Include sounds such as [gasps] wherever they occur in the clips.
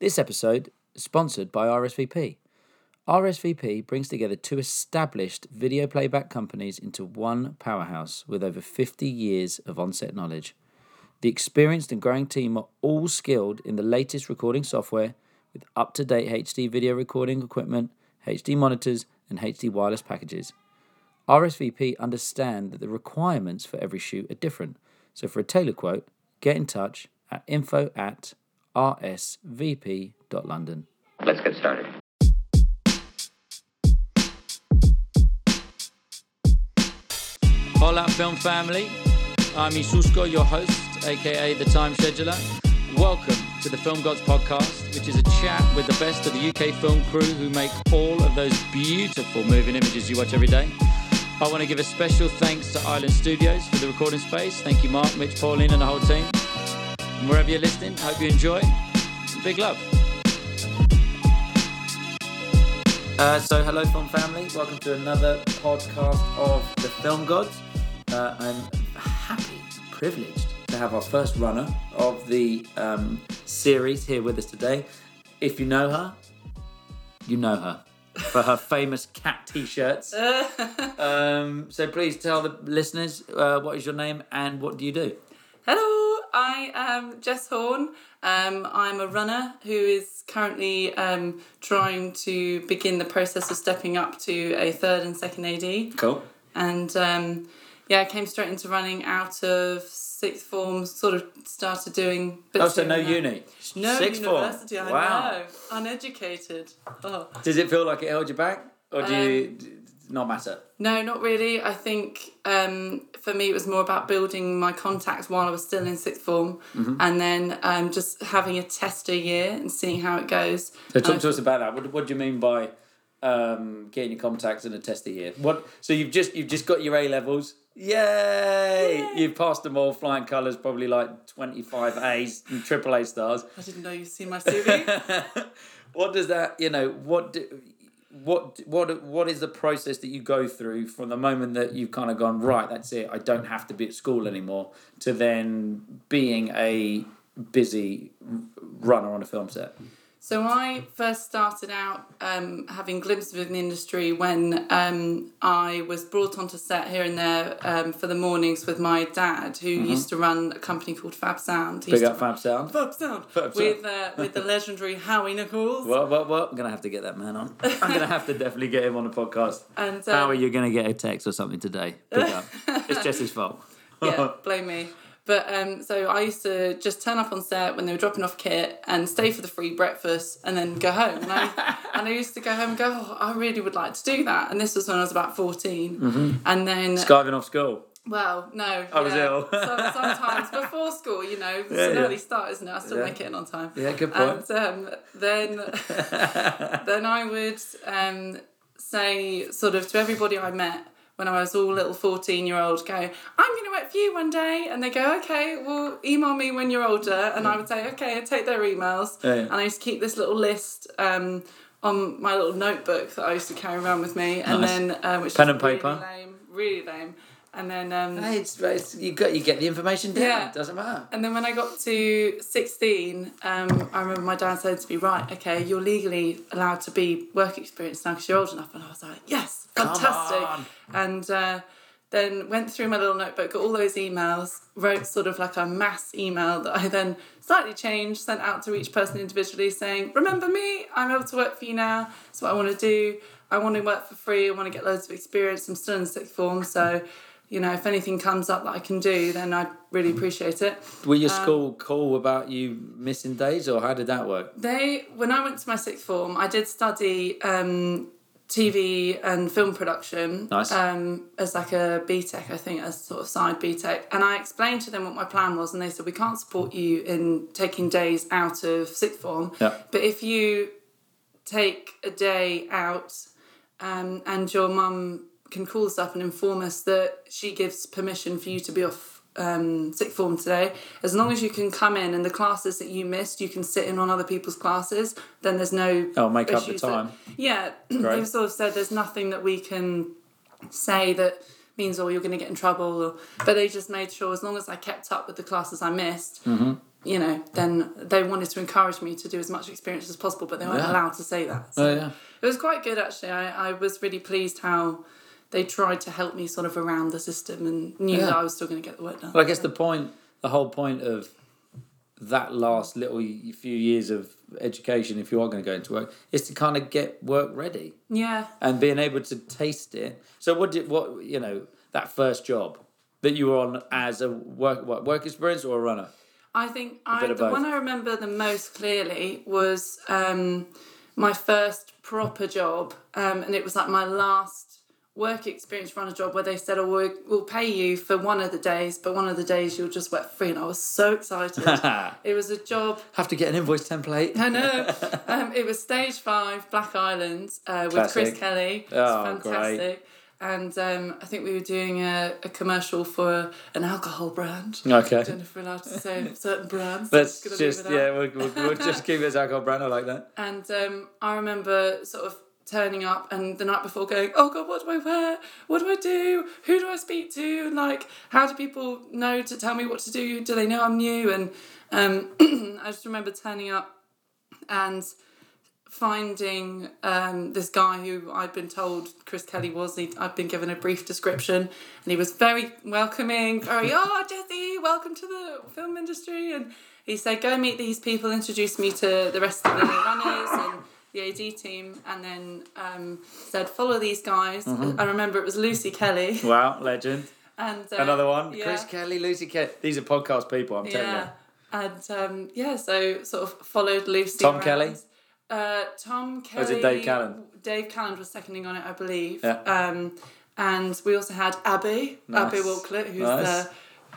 This episode is sponsored by RSVP. RSVP brings together two established video playback companies into one powerhouse with over 50 years of on-set knowledge. The experienced and growing team are all skilled in the latest recording software with up-to-date HD video recording equipment, HD monitors, and HD wireless packages. RSVP understand that the requirements for every shoot are different. So for a tailor quote, get in touch at info at rsvp.london. Let's get started. Hola, film family. I'm Isusko, your host, aka the Time Scheduler. Welcome to the Film Gods podcast, which is a chat with the best of the UK film crew who make all of those beautiful moving images you watch every day. I want to give a special thanks to Island Studios for the recording space. Thank you, Mark, Mitch, Pauline, and the whole team. And wherever you're listening, hope you enjoy. Big love. Uh, so, hello, film family. Welcome to another podcast of the Film Gods. Uh, I'm happy, privileged to have our first runner of the um, series here with us today. If you know her, you know her for her [laughs] famous cat t-shirts. [laughs] um, so please tell the listeners uh, what is your name and what do you do? Hello, I am Jess Horne. Um, I'm a runner who is currently um, trying to begin the process of stepping up to a third and second AD. Cool. And um, yeah, I came straight into running out of sixth form, sort of started doing Oh, so no and uni. No Sixth form. university, I Wow. know. Uneducated. Oh. Does it feel like it held you back, or do you d- not matter? No, not really. I think um, for me it was more about building my contacts while I was still in sixth form, Mm-hmm. and then um, just having a tester year and seeing how it goes. So talk to us about that. What, what do you mean by um, getting your contacts in a tester year? What? So you've just you've just got your A levels. Yay! You've passed them all, flying colours, probably like twenty five A's and triple A stars. I didn't know you'd seen my CV. [laughs] what does that? You know what? Do, what what what is the process that you go through from the moment that you've kind of gone right? That's it. I don't have to be at school anymore. To then being a busy runner on a film set. So I first started out um, having glimpses of the industry when um, I was brought onto set here and there um, for the mornings with my dad, who used to run a company called Fab Sound. He Mm-hmm. Big up Fab Sound. Fab Sound. Fab Sound. with uh, with the legendary Howie Nichols. Well, well, well, I'm gonna have to get that man on. I'm gonna have to definitely get him on the podcast. [laughs] And How um, are you gonna get a text or something today? It's Jess's fault. yeah, [laughs] blame me. But um, so I used to just turn up on set when they were dropping off kit and stay for the free breakfast and then go home. And I, [laughs] and I used to go home and go, oh, I really would like to do that. And this was when I was about 14. And then, Skiving off school. well, no. Mm-hmm. I was yeah. ill. So, [laughs] sometimes before school, you know, it's Yeah, an yeah. early start, isn't it? I still Yeah. make it in on time. Yeah, good point. And um, then, [laughs] then I would um, say, sort of, to everybody I met when I was all little 14 year old, go, I'm going to work for you one day. And they go, okay, well, email me when you're older. And I would say, okay, I'd take their emails. Yeah, yeah. And I used to keep this little list. Um, on my little notebook that I used to carry around with me, and then uh, which Pen and paper? really lame, really lame. And then um, Hey, it's, it's, you got you get the information down. Yeah. It doesn't matter. and then when I got to 16, um, I remember my dad said to me, right, okay, you're legally allowed to be work experience now because you're old enough. And I was like, yes, fantastic. And uh, then went through my little notebook, got all those emails, wrote sort of like a mass email that I then slightly changed, sent out to each person individually saying, remember me, I'm able to work for you now. That's what I want to do. I want to work for free. I want to get loads of experience. I'm still in sixth form. So, you know, if anything comes up that I can do, then I'd really appreciate it. Were Um, your school cool about you missing days, or how did that work? They, when I went to my sixth form, I did study um, TV and film production Nice. um, as like a BTEC, I think, as sort of side BTEC. And I explained to them what my plan was, and they said, We can't support you in taking days out of sixth form. Yeah. But if you take a day out um, and your mum can call us up and inform us that she gives permission for you to be off um, sixth form today, as long as you can come in and the classes that you missed, you can sit in on other people's classes, then there's no. Oh, make up the issues that- time. yeah, [clears throat] Great. they've sort of said there's nothing that we can say that means or you're going to get in trouble. Or, but they just made sure as long as I kept up with the classes I missed, Mm-hmm. you know, then they wanted to encourage me to do as much experience as possible, but they weren't Yeah. allowed to say that. So Oh, yeah. it was quite good actually. I, I was really pleased how they tried to help me sort of around the system and knew Yeah. that I was still going to get the work done. Well, I guess the point, the whole point of that last little few years of education, if you are going to go into work, is to kind of get work ready yeah. and being able to taste it. So, what did what you know that first job that you were on as a work what, work experience or a runner? I think I, the both. one I remember the most clearly was um, my first proper job, um, and it was like my last work experience run a job where they said, "Oh, we'll, we'll pay you for one of the days, but one of the days you'll just work free." And I was so excited. [laughs] it was a job. Have to get an invoice template. I know. [laughs] um, it was Stage Five, Black Island, uh, with Chris Kelly. It Oh, fantastic. And um, I think we were doing a, a commercial for an alcohol brand. Okay. I don't know if we're allowed to say certain brands. Let's Just gonna leave just it at yeah, we'll, we'll, we'll just [laughs] keep it as alcohol brand. I like that. And um, I remember sort of turning up and the night before going, oh God, what do I wear? What do I do? Who do I speak to? Like, how do people know to tell me what to do? Do they know I'm new? And um, [clears throat] I just remember turning up and finding um, this guy who I'd been told Chris Kelly was. He, I'd been given a brief description, and he was very welcoming, very oh Jesse, welcome to the film industry. And he said, go meet these people, introduce me to the rest of the runners and the AD team, and then um, said follow these guys. I remember it was Lucy Kelly [laughs] Wow, legend. [laughs] and uh, Another one. yeah. Chris Kelly, Lucy Kelly. These are podcast people. I'm telling you. And um, yeah, so sort of followed Lucy. Tom around. Kelly? Uh, Tom Kelly. was it Dave Callan? Dave Callan was seconding on it, I believe. Yeah. Um, and we also had Abby, Nice. Abby Walklett, who's Nice. uh,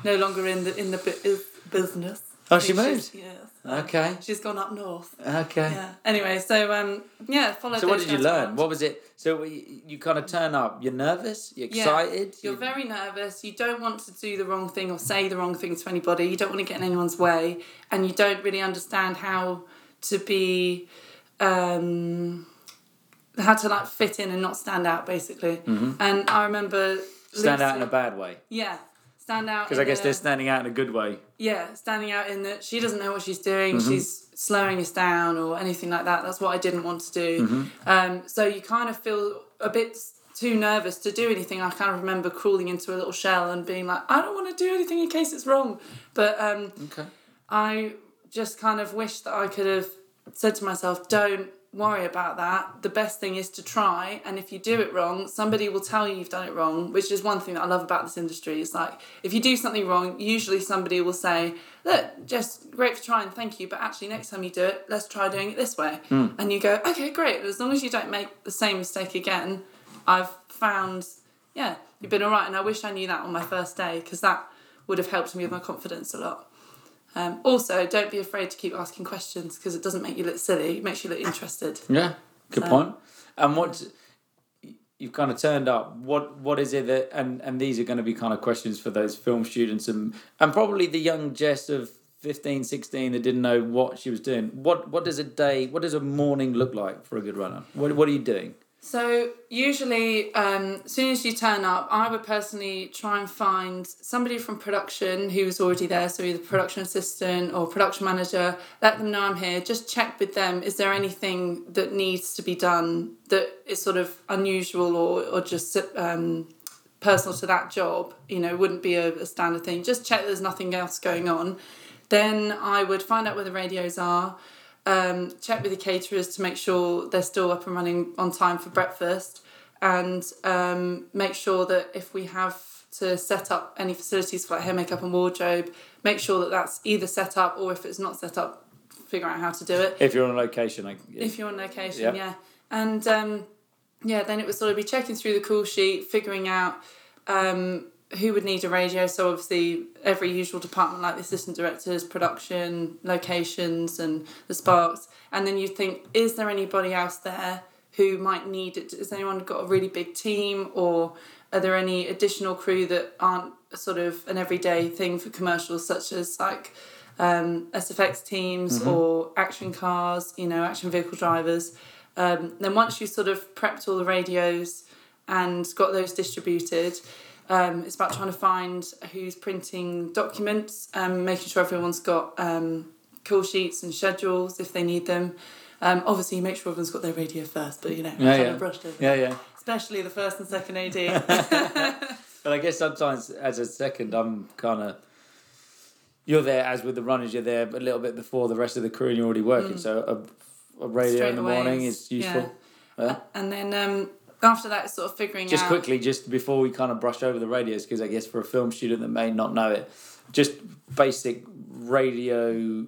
no longer in the in the bu- business. Oh, she moved? Yes. Okay. She's gone up north. Okay. Yeah. Anyway, so um, yeah, followed. So what did you learn? around. What was it? So you, you kind of turn up. You're nervous. You're Yeah. excited. You're you- very nervous. You don't want to do the wrong thing or say the wrong thing to anybody. You don't want to get in anyone's way, and you don't really understand how to be, um, how to like fit in and not stand out, basically. Mm-hmm. And I remember stand out in a bad way. yeah, stand out Because I guess a- they're standing out in a good way. yeah, standing out in that she doesn't know what she's doing, Mm-hmm. she's slowing us down or anything like that. That's what I didn't want to do. Mm-hmm. Um, so you kind of feel a bit too nervous to do anything. I kind of remember crawling into a little shell and being like, I don't want to do anything in case it's wrong. But um, Okay. I just kind of wish that I could have said to myself, don't worry about that. The best thing is to try. And if you do it wrong, somebody will tell you you've done it wrong, which is one thing that I love about this industry. Is like, if you do something wrong, usually somebody will say, look, just great for trying, thank you. But actually, next time you do it, let's try doing it this way. Hmm. And you go, okay, great. As long as you don't make the same mistake again, I've found, yeah, you've been all right. And I wish I knew that on my first day because that would have helped me with my confidence a lot. Um, also, don't be afraid to keep asking questions because it doesn't make you look silly. It makes you look interested. Yeah. Good So- point. And what you've kind of turned up. What what is it that and and these are going to be kind of questions for those film students and and probably the young Jess of 15, 16 that didn't know what she was doing. What what does a day? What does a morning look like for a good runner? What what are you doing? So usually, um, as soon as you turn up, I would personally try and find somebody from production who's already there. So either production assistant or production manager. Let them know I'm here. Just check with them. Is there anything that needs to be done that is sort of unusual or or just um, personal to that job? You know, wouldn't be a, a standard thing. Just check there's nothing else going on. Then I would find out where the radios are um, check with the caterers to make sure they're still up and running on time for breakfast and um, make sure that if we have to set up any facilities for like hair makeup and wardrobe make sure that that's either set up or if it's not set up figure out how to do it. If you're on location, like if you're on location Yep. yeah. And um, yeah then it would sort of be checking through the call sheet figuring out um, who would need a radio? So obviously every usual department like the assistant directors production locations and the sparks. And then you think is there anybody else there who might need it? Has anyone got a really big team or are there any additional crew that aren't sort of an everyday thing for commercials such as like um, SFX teams or action cars, you know, action vehicle drivers. Um, then once you sort of prepped all the radios and got those distributed, Um, it's about trying to find who's printing documents, um, making sure everyone's got um, call sheets and schedules if they need them. Um, obviously, you make sure everyone's got their radio first, but you know, Yeah, kind yeah. of brushed over. Yeah, yeah. Especially the first and second AD. [laughs] [laughs] But I guess sometimes as a second, I'm kind of. You're there, as with the runners, you're there a little bit before the rest of the crew and you're already working. So a, a radio Mm. Straight in the morning is- is useful. Yeah. and then um, after that, sort of figuring out Just out. quickly, just before we kind of brush over the radios, because I guess for a film student that may not know it, just basic radio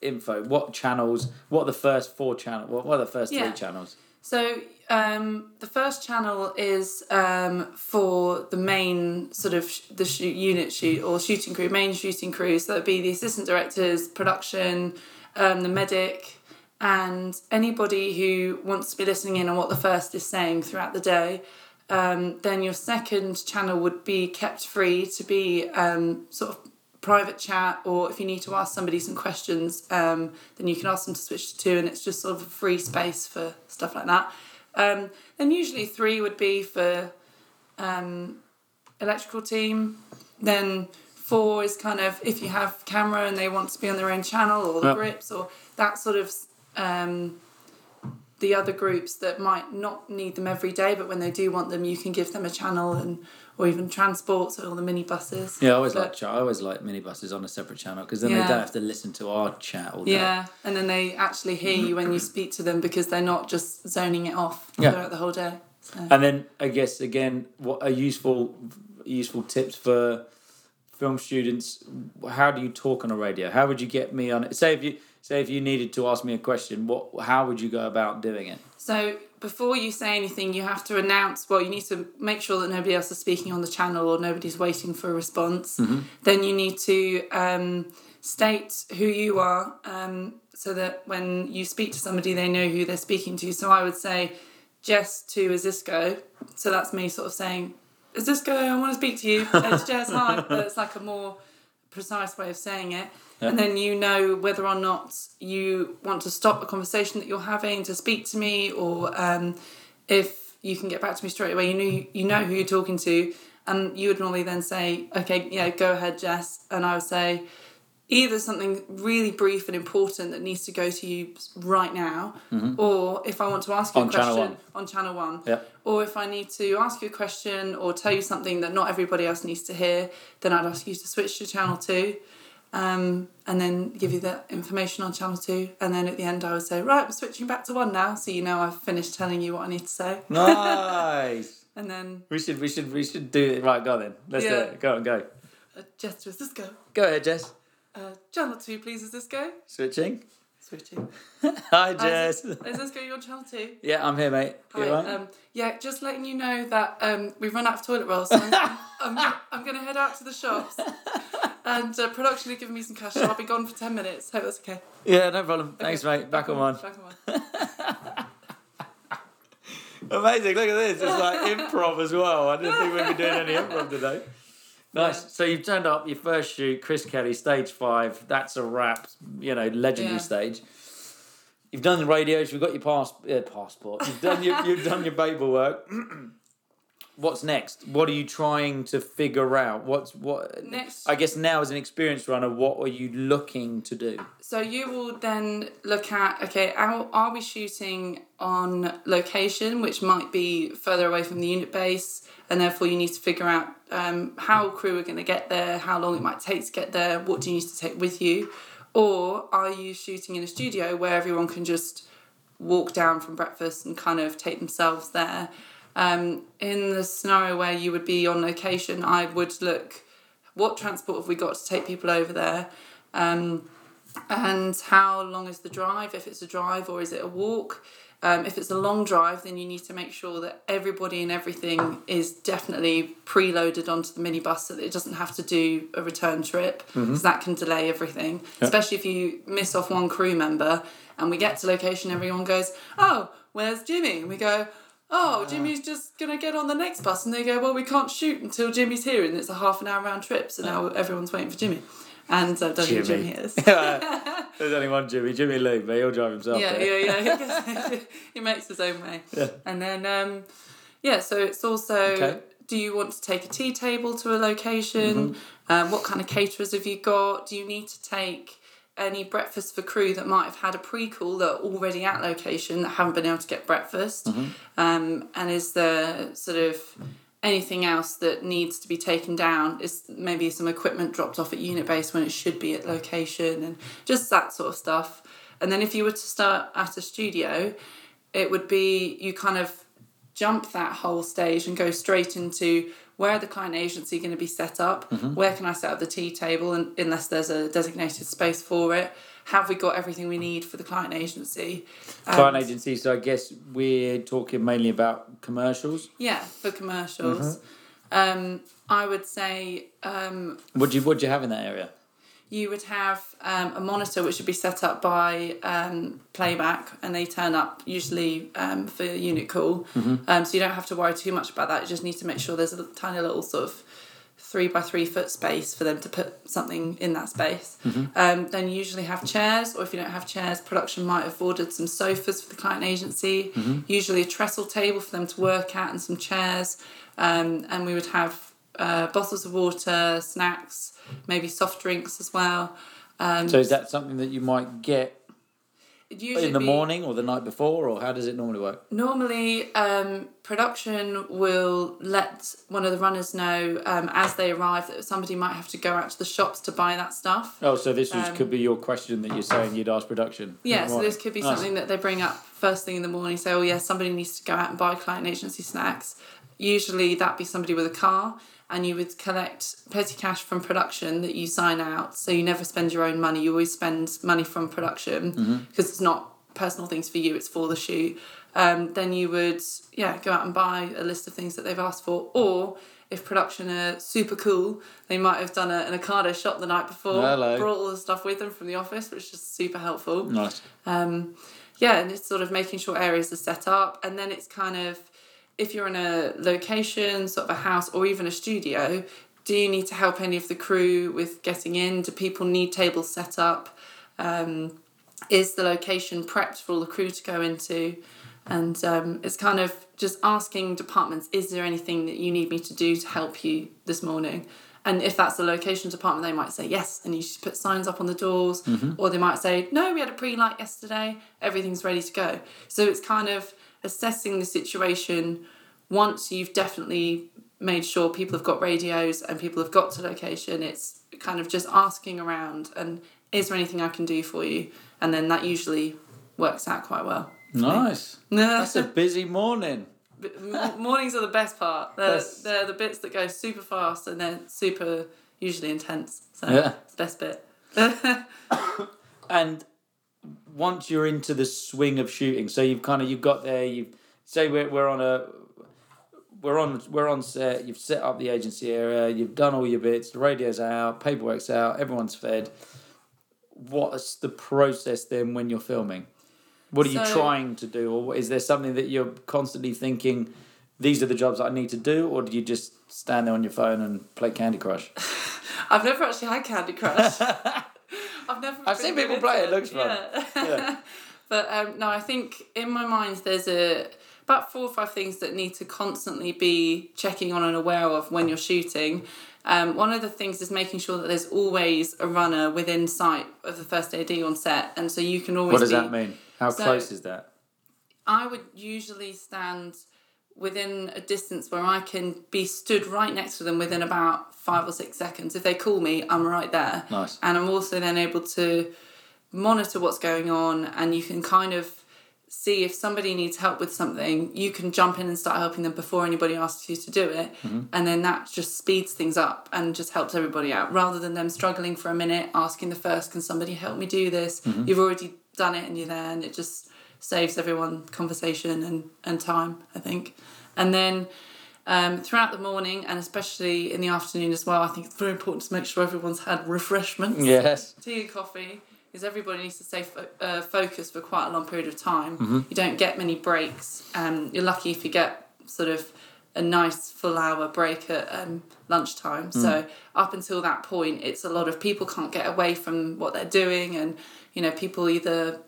info. What channels? What are the first four channels? What, are the first Yeah. three channels? So um, the first channel is um, for the main sort of sh- the shoot unit shoot or shooting crew, main shooting crew. So that'd be the assistant directors, production, um, the medic, and anybody who wants to be listening in on what the first is saying throughout the day. Um, then your second channel would be kept free to be um, sort of private chat, or if you need to ask somebody some questions, um, then you can ask them to switch to two, and it's just sort of a free space for stuff like that. Um, then usually three would be for um, electrical team. Then four is kind of if you have camera and they want to be on their own channel, or the Yep. grips, or that sort of um, the other groups that might not need them every day, but when they do want them, you can give them a channel and or even transport, so all the minibuses. Yeah, I always But- like I always like minibuses on a separate channel because then they don't have to listen to our chat all day. Yeah, and then they actually hear you when you speak to them because they're not just zoning it off Yeah. throughout the whole day. So. And then I guess again, what are useful useful tips for film students? How do you talk on a radio? How would you get me on it? Say if you say if you needed to ask me a question, what how would you go about doing it? So before you say anything, you have to announce. Well, you need to make sure that nobody else is speaking on the channel or nobody's waiting for a response. Then you need to um, state who you are, um, so that when you speak to somebody, they know who they're speaking to. So I would say, Jess to Isusko. So that's me sort of saying, Isusko, I want to speak to you. [laughs] It's Jess, hi. But it's like a more precise way of saying it. And then you know whether or not you want to stop a conversation that you're having to speak to me, or um, if you can get back to me straight away. You know you know who you're talking to, and you would normally then say, "Okay, yeah, go ahead, Jess," and I would say either something really brief and important that needs to go to you right now, or if I want to ask you On a question one. on channel one, Yep. or if I need to ask you a question or tell you something that not everybody else needs to hear, then I'd ask you to switch to channel two. Um, and then give you the information on channel two, and then at the end I would say, right, we're switching back to one now, so you know I've finished telling you what I need to say, Nice. [laughs] and then we should we should we should do it. Right, go then. Let's do it. Go on, go. uh, Jess to Cisco, Go Go ahead, Jess. uh, channel two, please, Isusko? Switching. [laughs] Hi, Jess. Is this go? You on channel two? Yeah, I'm here, mate. Hi, right? um, yeah, just letting you know that um, we've run out of toilet rolls, so I'm, [laughs] I'm, I'm, going to head out to the shops. And uh, production have given me some cash, so I'll be gone for 10 minutes. Hope that's okay. yeah, no problem. Thanks, mate. Back on one. Back on one. [laughs] Amazing. Look at this. It's like improv as well. I didn't think we'd be doing any improv today. Nice. So you've turned up your first shoot, Chris Kelly, stage five. That's a wrap. You know, legendary Yeah. stage. You've done the radios. You've got your pass, uh, passport. You've done your you've done your paperwork. [clears throat] What's next? What are you trying to figure out? What's what? Next- I guess now as an experienced runner, what are you looking to do? So you will then look at okay, are, are we shooting on location, which might be further away from the unit base, and therefore you need to figure out um, how crew are going to get there, how long it might take to get there, what do you need to take with you, or are you shooting in a studio where everyone can just walk down from breakfast and kind of take themselves there. Um, in the scenario where you would be on location, I would look what transport have we got to take people over there. Um, and how long is the drive if it's a drive or is it a walk um, if it's a long drive then you need to make sure that everybody and everything is definitely preloaded onto the minibus so that it doesn't have to do a return trip because that can delay everything. Especially if you miss off one crew member and we get to location everyone goes oh where's jimmy? And we go oh jimmy's just going to get on the next bus. And they go well we can't shoot until jimmy's here and it's a half an hour round trip so now everyone's waiting for jimmy and uh, Jimmy. Jimmy is. [laughs] [laughs] There's only one Jimmy, Jimmy Lee, but he'll drive himself. yeah, there. yeah, yeah. [laughs] he makes his own way. Yeah. And then, um, yeah, so it's also Okay. do you want to take a tea table to a location? Um, what kind of caterers have you got? Do you need to take any breakfast for crew that might have had a pre-call that are already at location that haven't been able to get breakfast? Um, and is there sort of anything else that needs to be taken down? Is maybe some equipment dropped off at unit base when it should be at location and just that sort of stuff. And then if you were to start at a studio, it would be you kind of jump that whole stage and go straight into where the client agency going to be set up mm-hmm. where can i set up the tea table and, unless there's a designated space for it have we got everything we need for the client agency Client agency. So I guess we're talking mainly about commercials. yeah for commercials um, i would say um, What do you what do you have in that area? you would have um, a monitor which would be set up by um, playback and they turn up usually um, for unit call um, so you don't have to worry too much about that you just need to make sure there's a tiny little sort of three by three foot space for them to put something in that space. Um, then you usually have chairs or if you don't have chairs production might have ordered some sofas for the client agency. Usually a trestle table for them to work at and some chairs. Um, and we would have uh, bottles of water snacks maybe soft drinks as well. Um, So is that something that you might get usually in the be- morning or the night before, or how does it normally work? Normally, um, production will let one of the runners know um, as they arrive that somebody might have to go out to the shops to buy that stuff. Oh, so this Um, could be your question that you're saying you'd ask production. Yeah, so this could be Nice. something that they bring up first thing in the morning. Say, oh yeah, somebody needs to go out and buy client agency snacks. Usually, that'd be somebody with a car, and you would collect petty cash from production that you sign out. So you never spend your own money. You always spend money from production because it's not personal things for you; it's for the shoot. Um, then you would yeah go out and buy a list of things that they've asked for, or if production are super cool, they might have done a, an Ocado shop the night before, Hello. brought all the stuff with them from the office, which is super helpful Nice. um, yeah, and it's sort of making sure areas are set up, and then it's kind of if you're in a location, sort of a house, or even a studio, do you need to help any of the crew with getting in? Do people need tables set up? Um, is the location prepped for all the crew to go into? And um, it's kind of just asking departments, is there anything that you need me to do to help you this morning? And if that's the location department, they might say yes, and you should put signs up on the doors. Or they might say, no, we had a pre light yesterday, everything's ready to go. So it's kind of assessing the situation once you've definitely made sure people have got radios and people have got to location. It's kind of just asking around and is there anything I can do for you? And then that usually works out quite well. Nice. [laughs] That's a busy morning. Mornings are the best part. They're, That's- they're the bits that go super fast and they're super usually intense. So Yeah. it's the best bit. [laughs] And once you're into the swing of shooting, so you've kind of you've got there. You say we're we're on a we're on we're on set. You've set up the agency area. You've done all your bits. The radio's out. Paperwork's out. Everyone's fed. What's the process then when you're filming? What are you trying to do, or is there something that you're constantly thinking? These are the jobs I need to do, or do you just stand there on your phone and play Candy Crush? [laughs] I've never actually had Candy Crush. [laughs] I've never. I've seen people play it, it looks fun. Yeah. Yeah. [laughs] but um, no, I think in my mind there's a about four or five things that need to constantly be checking on and aware of when you're shooting. Um, one of the things is making sure that there's always a runner within sight of the first AD on set, and so you can always. What does be, that mean? How So- close is that? I would usually stand within a distance where I can be stood right next to them within about five or six seconds. If they call me, I'm right there. Nice. And I'm also then able to monitor what's going on and you can kind of see if somebody needs help with something, you can jump in and start helping them before anybody asks you to do it. Mm-hmm. And then that just speeds things up and just helps everybody out rather than them struggling for a minute, asking the first, can somebody help me do this? Mm-hmm. You've already done it and you're there and it just saves everyone conversation and, and time, I think. And then um, throughout the morning and especially in the afternoon as well, I think it's very important to make sure everyone's had refreshments Yes. tea and coffee because everybody needs to stay fo- uh, focused for quite a long period of time. Mm-hmm. You don't get many breaks. Um, you're lucky if you get sort of a nice full hour break at um, lunchtime. Mm. So up until that point, it's a lot of people can't get away from what they're doing, and you know people either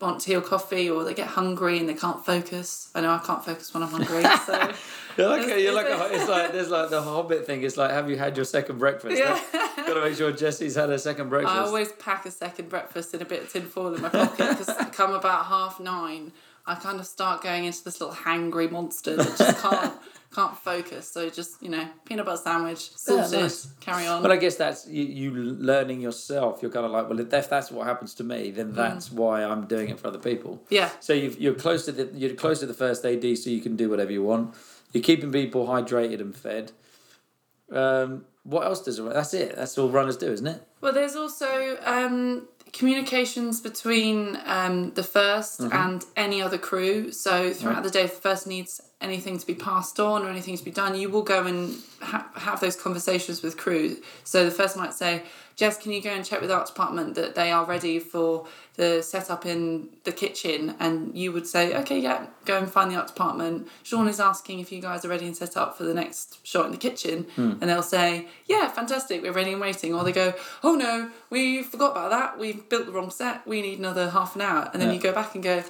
want tea or coffee or they get hungry and they can't focus. I know I can't focus when I'm hungry, [laughs] so You're like, you're like a, it's like there's like the Hobbit thing. It's like, have you had your second breakfast? Yeah. Got to make sure Jesse's had her second breakfast. I always pack a second breakfast in a bit of tin foil in my pocket because come about half nine, I kind of start going into this little hangry monster that just can't can't focus. So just you know, peanut butter sandwich, sorted, nice. carry on. But I guess that's you, you learning yourself. You're kind of like, well, if that's what happens to me, then that's why I'm doing it for other people. yeah, So you've, you're close to the you're close to the first AD, so you can do whatever you want. You're keeping people hydrated and fed. Um, what else does it? That's it. That's all runners do, isn't it? Well, there's also um, communications between um, the 1st and any other crew. So throughout the day, if the first needs anything to be passed on or anything to be done, you will go and ha- have those conversations with crew. So the first might say, Jess, can you go and check with the art department that they are ready for the setup in the kitchen? And you would say, okay, yeah, go and find the art department. Sean is asking if you guys are ready and set up for the next shot in the kitchen. Hmm. And they'll say, yeah, fantastic, we're ready and waiting. Or they go, oh no, we forgot about that. We've built the wrong set. We need another half an hour. And then Yeah. you go back and go,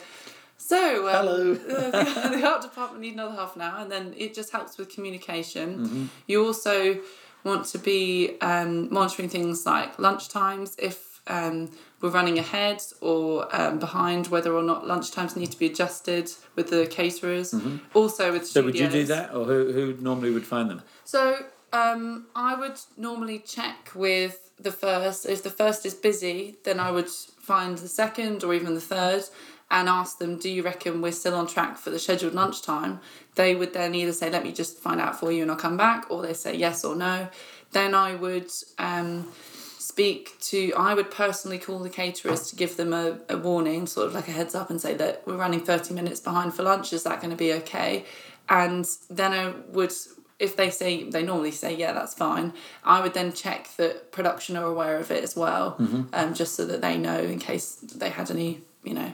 so um, Hello. [laughs] the, the [laughs] art department need another half an hour, and then it just helps with communication. Mm-hmm. You also want to be um, monitoring things like lunch times if um, we're running ahead or um, behind, whether or not lunch times need to be adjusted with the caterers. Also with Mm-hmm. So would you do that, or who who normally would find them? So um, I would normally check with the first. If the first is busy, then I would find the second or even the third and ask them, do you reckon we're still on track for the scheduled lunchtime? They would then either say, let me just find out for you and I'll come back, or they say yes or no. Then I would um, speak to, I would personally call the caterers to give them a, a warning, sort of like a heads up, and say that we're running 30 minutes behind for lunch. Is that going to be okay? And then I would if they say they normally say yeah that's fine i would then check that production are aware of it as well um, just so that they know in case they had any you know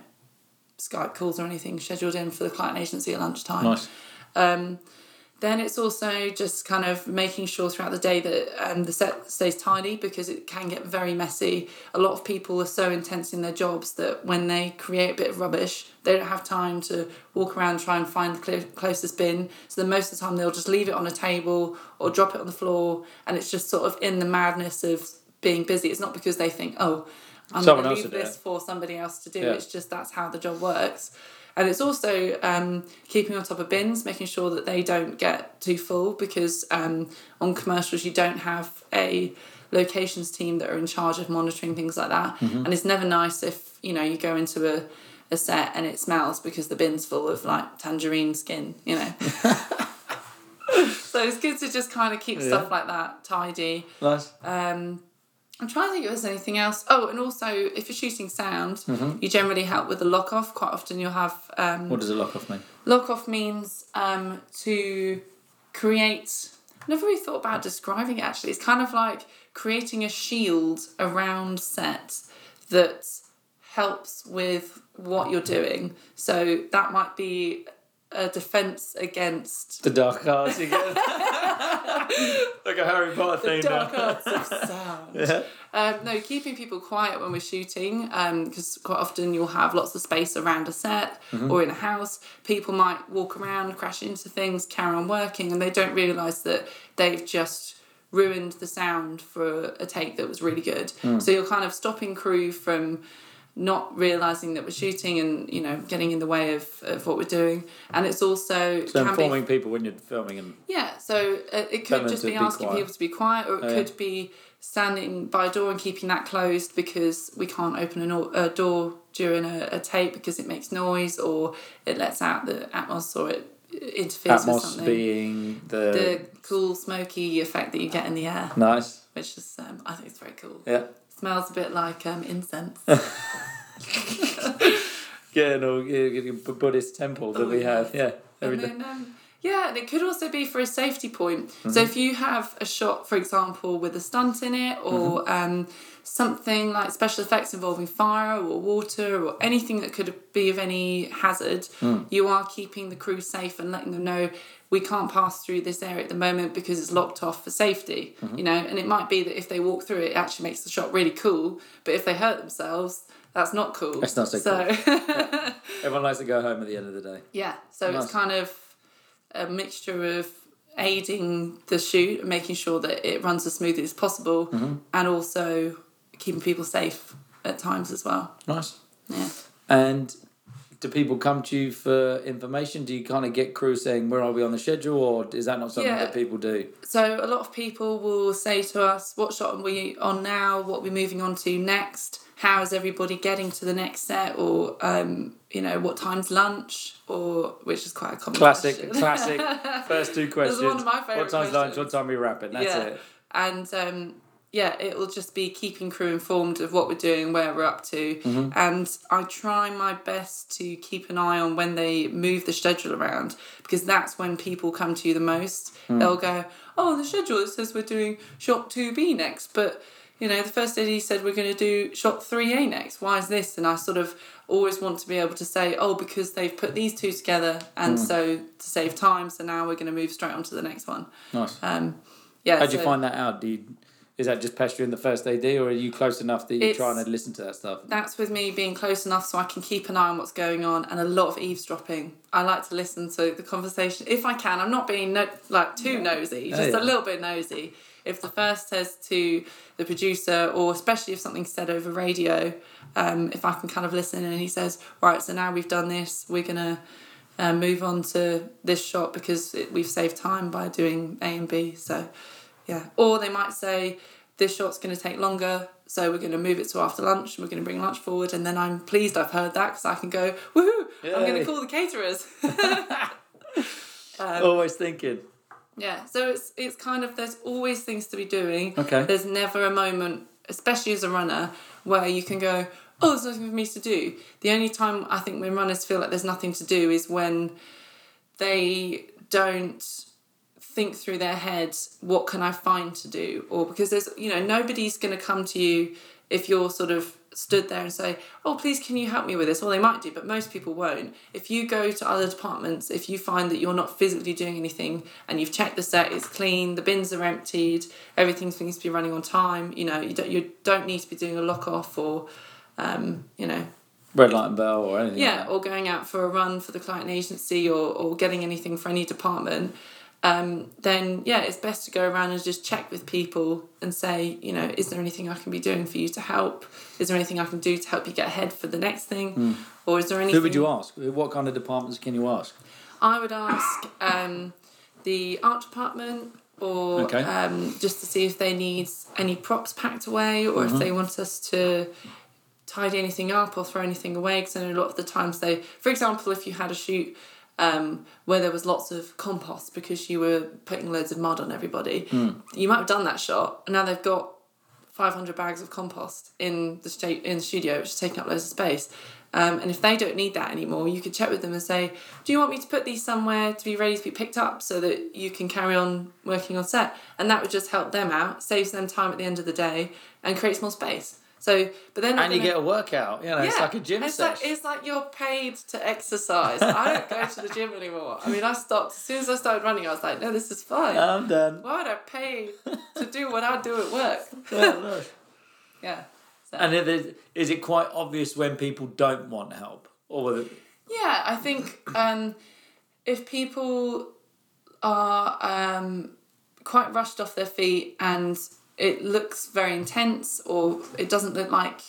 skype calls or anything scheduled in for the client agency at lunchtime Nice. um, then it's also just kind of making sure throughout the day that um, the set stays tidy because it can get very messy. A lot of people are so intense in their jobs that when they create a bit of rubbish, they don't have time to walk around and try and find the cl- closest bin. So then most of the time they'll just leave it on a table or drop it on the floor, and it's just sort of in the madness of being busy. It's not because they think, oh, I'm Someone going to leave this for somebody else to do. Yeah. It's just that's how the job works. And it's also um, keeping on top of bins, making sure that they don't get too full because um, on commercials you don't have a locations team that are in charge of monitoring things like that. Mm-hmm. And it's never nice if you know you go into a, a set and it smells because the bin's full of like tangerine skin, you know. [laughs] [laughs] so it's good to just kind of keep stuff like that tidy. Nice. Um, I'm trying to think if there's anything else. Oh, and also if you're shooting sound, you generally help with the lock off. Quite often you'll have um, What does a lock off mean? lock off means um, to create. Never really thought about describing it actually. It's kind of like creating a shield around set that helps with what you're doing. So that might be a defense against The dark arts again. [laughs] like a Harry Potter the thing dark now. arts of sound. Yeah. Um, no, keeping people quiet when we're shooting, because quite often you'll have lots of space around a set Mm-hmm. or in a house. People might walk around, crash into things, carry on working, and they don't realise that they've just ruined the sound for a take that was really good. Mm. So you're kind of stopping crew from not realising that we're shooting and you know getting in the way of, of what we're doing and it's also So can be informing people when you're filming and yeah, so uh, it could just be asking people to be quiet, or it Oh, yeah. could be standing by a door and keeping that closed because we can't open a, a door during a, a tape because it makes noise or it lets out the atmos or it interferes with Atmos something. being the, the cool smoky effect that you get in the air, nice. which is um, I think it's very cool. Yeah. Smells a bit like um, incense. [laughs] [laughs] Yeah, no, yeah, yeah, Buddhist temple that Oh, we yeah. have. Yeah. Every And day. um, yeah, and it could also be for a safety point. So if you have a shot, for example, with a stunt in it, or um, something like special effects involving fire or water or anything that could be of any hazard, you are keeping the crew safe and letting them know we can't pass through this area at the moment because it's locked off for safety. You know, and it might be that if they walk through it, it actually makes the shot really cool. But if they hurt themselves, That's not cool. That's not so so [laughs] Everyone likes to go home at the end of the day. Yeah, so Nice. it's kind of a mixture of aiding the shoot and making sure that it runs as smoothly as possible Mm-hmm. and also keeping people safe at times as well. Nice. Yeah. And do people come to you for information? Do you kind of get crew saying where are we on the schedule, or is that not something Yeah. that people do? So a lot of people will say to us, what shot are we on now? What are we moving on to next? How is everybody getting to the next set? Or, um, you know, what time's lunch? Or, which is quite a common Classic, question. classic. [laughs] First two questions. one of my favourite What time's lunch? What time are we wrapping? That's yeah. it. And um, yeah, it will just be keeping crew informed of what we're doing, where we're up to. Mm-hmm. And I try my best to keep an eye on when they move the schedule around because that's when people come to you the most. Mm. They'll go, Oh, the schedule it says we're doing shot 2B next, but you know, the first AD said we're going to do shot 3A next. Why is this? And I sort of always want to be able to say, oh, because they've put these two together, and Mm. so to save time, so now we're going to move straight on to the next one. Nice. Um, yeah. How'd you find that out? Do you, is that just pestering the first AD, or are you close enough that you're It's- trying to listen to that stuff? that's with me being close enough so I can keep an eye on what's going on and a lot of eavesdropping. I like to listen to the conversation if I can. I'm not being no, like too nosy, just yeah. a little bit nosy. If the first says to the producer, or especially if something's said over radio, um, if I can kind of listen and he says, right, so now we've done this, we're gonna uh, move on to this shot because it, we've saved time by doing A and B. So, yeah. Or they might say, this shot's going to take longer, so we're going to move it to after lunch and we're going to bring lunch forward. And then I'm pleased I've heard that because I can go, woohoo, I'm going to call the caterers. [laughs] [laughs] Um, Always thinking. yeah, so it's it's kind of there's always things to be doing. Okay. There's never a moment, especially as a runner, where you can go, oh, there's nothing for me to do. The only time I think when runners feel like there's nothing to do is when they don't think through their heads what can I find to do? Or because there's you know nobody's going to come to you if you're sort of stood there and say oh please can you help me with this? Well they might do but most people won't. If you go to other departments if you find that you're not physically doing anything and you've checked the set it's clean the bins are emptied everything seems to be running on time you know you don't you don't need to be doing a lock off or um, you know. Red light and bell or anything. yeah, Like or going out for a run for the client agency or, or getting anything for any department, um, then yeah, it's best to go around and just check with people and say, you know, is there anything I can be doing for you to help? Is there anything I can do to help you get ahead for the next thing? Or is there anything. Who would you ask? What kind of departments can you ask? I would ask um, the art department or Okay. um, just to see if they need any props packed away or Mm-hmm. if they want us to tidy anything up or throw anything away because I know a lot of the times they for example if you had a shoot um, where there was lots of compost because you were putting loads of mud on everybody Hmm. you might have done that shot and now they've got 500 bags of compost in the sta- in the studio, which is taking up loads of space. Um, and if they don't need that anymore, you could check with them and say, "Do you want me to put these somewhere to be ready to be picked up so that you can carry on working on set?" And that would just help them out, saves them time at the end of the day, and creates more space. So, but then And you get a workout. You know, it's like a gym it's session. like, it's like you're paid to exercise. I don't go to the gym anymore. I mean, I stopped as soon as I started running. I was like, "No, this is fine. I'm done. Why would I pay to do what I do at work?" [laughs] Yeah. [laughs] Yeah. So. And is it- is it quite obvious when people don't want help? Or whether, Yeah, I think um, if people are um, quite rushed off their feet and it looks very intense or it doesn't look like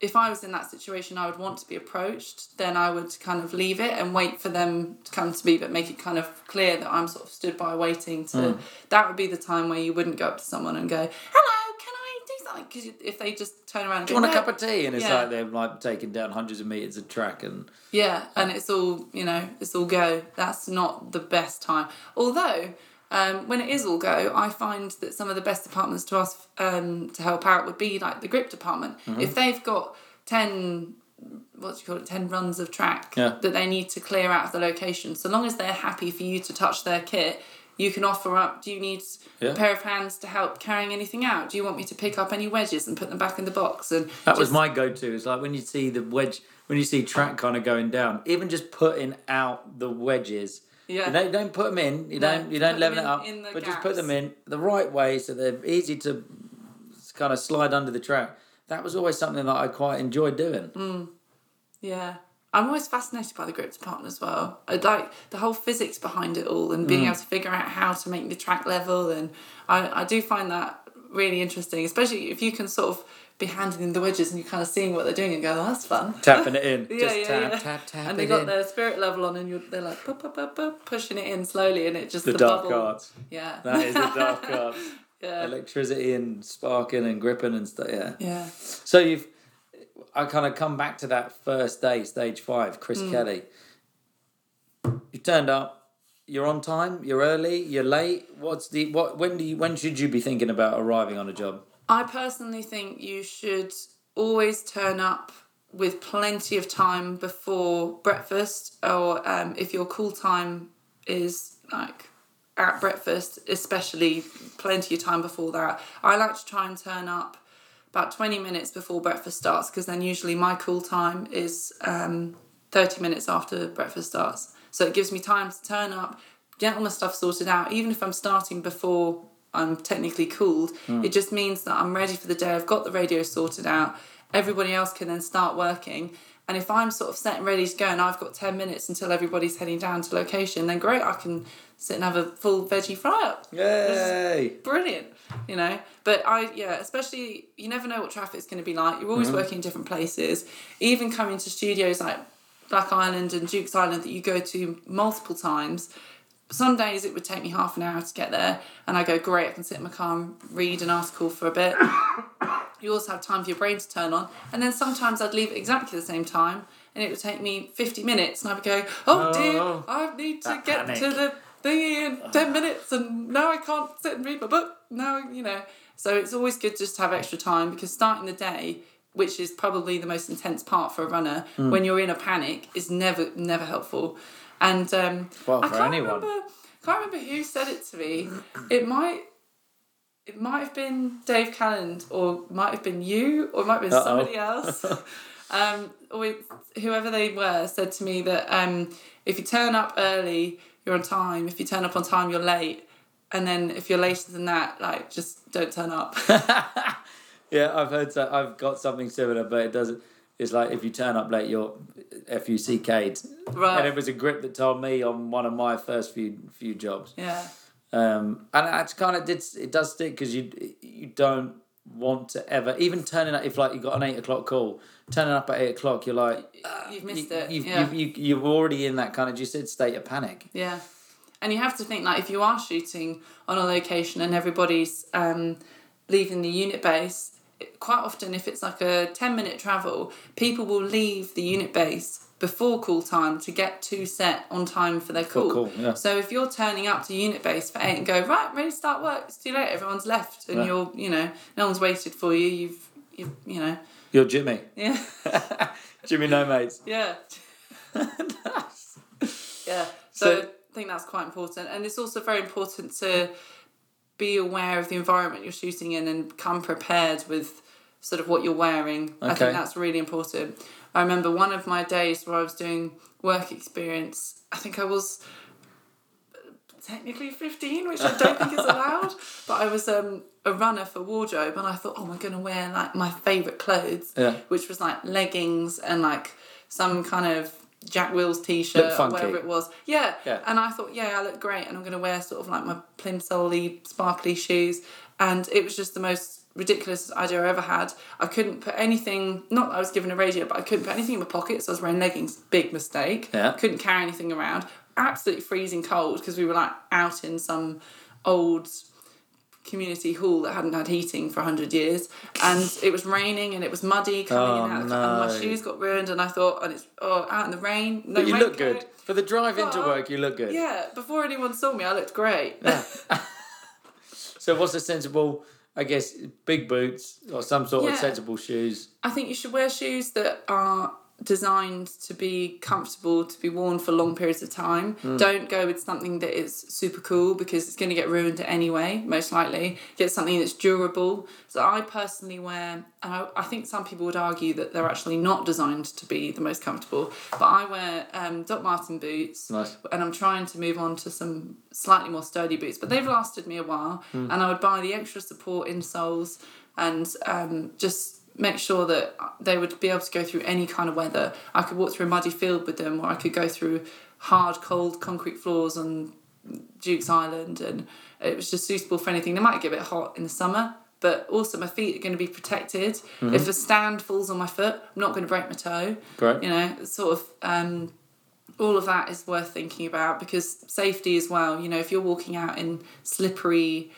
if I was in that situation I would want to be approached, then I would kind of leave it and wait for them to come to me, but make it kind of clear that I'm sort of stood by waiting to. Hmm. That would be the time where you wouldn't go up to someone and go, "Hello, can I do something?" Because if they just turn around, and do you go, want a "No." cup of tea? And it's Yeah. like they're like taking down hundreds of meters of track and Yeah, and it's all you know, it's all go. That's not the best time. Although, um, when it is all go, I find that some of the best departments to ask um, to help out would be like the grip department. Mm-hmm. If they've got ten, what do you call it, ten runs of track Yeah. that they need to clear out of the location, so long as they're happy for you to touch their kit. You can offer up. Do you need Yeah. a pair of hands to help carrying anything out? Do you want me to pick up any wedges and put them back in the box? And That was my go-to. It's like when you see the wedge, when you see track kind of going down, even just putting out the wedges. Yeah. You don't, don't put them in. You No, don't. You don't level it up. in- in the but just put them in the right way so they're easy to kind of slide under the track. that was always something that I quite enjoyed doing. Mm. Yeah. I'm always fascinated by the grip department as well. I like the whole physics behind it all and being able to figure out how to make the track level. And I, I do find that really interesting, especially if you can sort of be handing in the wedges and you're kind of seeing what they're doing and go, oh, that's fun. Tapping it in. [laughs] Yeah, Just yeah, tap, yeah. tap, tap, and they got in. their spirit level on and you're, they're like, pup, pup, pup, pup, pushing it in slowly and it just, The the, dark bubble. arts. Yeah. That is the dark [laughs] arts. yeah. Electricity and sparking and gripping and stuff. Yeah. Yeah. So you've, I kind of come back to that first day, stage five, Chris Hmm. Kelly. You turned up. You're on time. You're early. You're late. What's the what? When do you? When should you be thinking about arriving on a job? I personally think you should always turn up with plenty of time before breakfast, or um, if your call time is like at breakfast, especially plenty of time before that. I like to try and turn up about 20 minutes before breakfast starts because then usually my call time is um, 30 minutes after breakfast starts. So it gives me time to turn up, get all my stuff sorted out, even if I'm starting before I'm technically called. Hmm. It just means that I'm ready for the day, I've got the radio sorted out, everybody else can then start working. And if I'm sort of set and ready to go and I've got 10 minutes until everybody's heading down to location, then great, I can sit and have a full veggie fry up. Yay! brilliant you know? But i yeah especially you never know what traffic's going to be like. You're always mm-hmm. working in different places. Even coming to studios like black island and duke's island that you go to multiple times some days it would take me half an hour to get there and i go great i can sit in my car and read an article for a bit [coughs] you also have time for your brain to turn on and then sometimes i'd leave at exactly the same time and it would take me 50 minutes and i would go oh, dear Oh, i need to get panic. to the thingy in 10 minutes and now I can't sit and read my book. Now, you know. So it's always good just to have extra time because starting the day, which is probably the most intense part for a runner, Hmm. when you're in a panic, is never, never helpful. And um, Well, I for can't anyone. remember, can't remember who said it to me. It might. It might have been Dave Calland, or might have been you, or it might have been Uh-oh. somebody else. [laughs] um, or whoever they were said to me that um, if you turn up early, you're on time. If you turn up on time, you're late. And then if you're later than that, like just don't turn up. [laughs] Yeah, I've heard that. I've got something similar, but it doesn't. It's like if you turn up late, you're FUCK'd. Right. And it was a grip that told me on one of my first few few jobs. yeah. Um, and it kind of did. It does stick because you you don't want to ever even turning up if like you got an eight o'clock call. Turning up at eight o'clock, you're like You've missed you, it. You've, yeah. you've, you, you're already in that kind of, you said, state of panic. Yeah. And you have to think like if you are shooting on a location and everybody's um, leaving the unit base, quite often if it's like a 10 minute travel, people will leave the unit base before call time to get to set on time for their call. yeah. So if you're turning up to unit base for eight and go, right, ready to start work, it's too late, everyone's left and Yeah. you're, you know, no one's waited for you, you've, you've you know, You're Jimmy. [laughs] yeah. [laughs] Jimmy No Mates. Yeah. [laughs] yeah. So, So- I think that's quite important. And it's also very important to be aware of the environment you're shooting in and come prepared with sort of what you're wearing. I think that's really important. I remember one of my days where I was doing work experience, I think I was technically 15 which i don't think is [laughs] allowed but i was um, a runner for wardrobe and i thought oh i'm going to wear like my favourite clothes Yeah. which was like leggings and like some kind of jack wills t-shirt or whatever it was. Yeah. Yeah. and i thought yeah i look great and i'm going to wear sort of like my plimsolly sparkly shoes. And it was just the most ridiculous idea i ever had. I couldn't put anything not that i was given a radio but i couldn't put anything in my pockets i was wearing leggings. Big mistake. Yeah. couldn't carry anything around. Absolutely freezing cold because we were like out in some old community hall that hadn't had heating for 100 years and it was raining and it was muddy coming Oh, in and out and my shoes got ruined and I thought and it's oh out in the rain no But you look good. For the drive into work, you look good. yeah before anyone saw me I looked great yeah. [laughs] So what's a sensible, I guess, big boots or some sort of sensible shoes? I think you should wear shoes that are designed to be comfortable to be worn for long periods of time. Don't go with something that is super cool because it's going to get ruined anyway, most likely. Get something that's durable. So I personally wear, and I, I think some people would argue that they're actually not designed to be the most comfortable, but I wear um, Doc Marten boots Nice. and I'm trying to move on to some slightly more sturdy boots, but they've lasted me a while. And I would buy the extra support insoles and um, just make sure that they would be able to go through any kind of weather. I could walk through a muddy field with them, or I could go through hard, cold concrete floors on Duke's Island, and it was just suitable for anything. They might get a bit hot in the summer, but also my feet are going to be protected. If a stand falls on my foot, I'm not going to break my toe. Great. You know, sort of um, all of that is worth thinking about because safety as well. You know, if you're walking out in slippery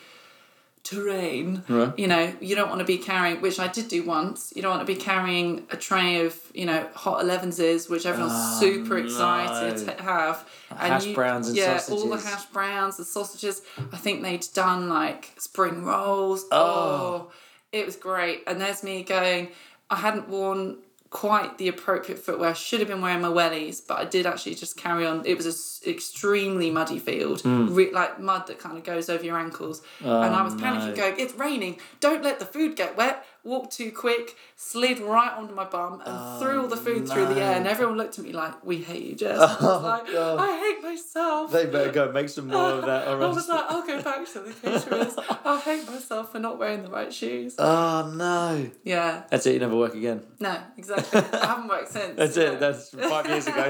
terrain, Right. you know, you don't want to be carrying, which I did do once, you don't want to be carrying a tray of, you know, hot 11s, which everyone's Oh, super excited no. to have. And hash browns and yeah, all the sausages. hash browns, the sausages. I think they'd done like spring rolls. Oh. oh it was great. And there's me going, I hadn't worn quite the appropriate footwear. I should have been wearing my wellies, but I did actually just carry on. It was an extremely muddy field, Hmm. re- like mud that kind of goes over your ankles. and I was panicking, Oh, no. going, It's raining. Don't let the food get wet. Walked too quick, slid right onto my bum, and oh, threw all the food through the air. And everyone looked at me like, We hate you, Jess. [laughs] I was oh, like. I hate myself. They better go make some more of that. [laughs] Or I was like, "I'll go back to the caterers. [laughs] I'll hate myself for not wearing the right shoes. oh no. Yeah, That's it. You never work again. no, exactly. I haven't worked since. That's Yeah. it. That's five years ago.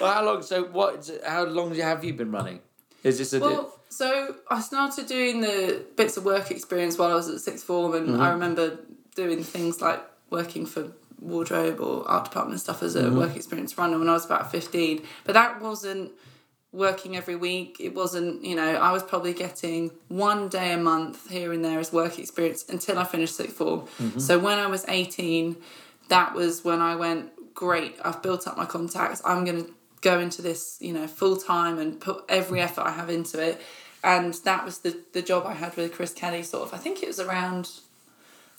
well, how long? So what? How long have you been running? Is this a? Well, so I started doing the bits of work experience while I was at sixth form, and Mm-hmm. I remember doing things like working for wardrobe or art department stuff as a Mm-hmm. work experience runner when I was about fifteen. But that wasn't working every week. It wasn't, you know, I was probably getting one day a month here and there as work experience until I finished sixth form. Mm-hmm. So when I was eighteen, that was when I went, great, I've built up my contacts. I'm going to go into this, you know, full time and put every effort I have into it. And that was the, the job I had with Chris Kelly, sort of. I think it was around,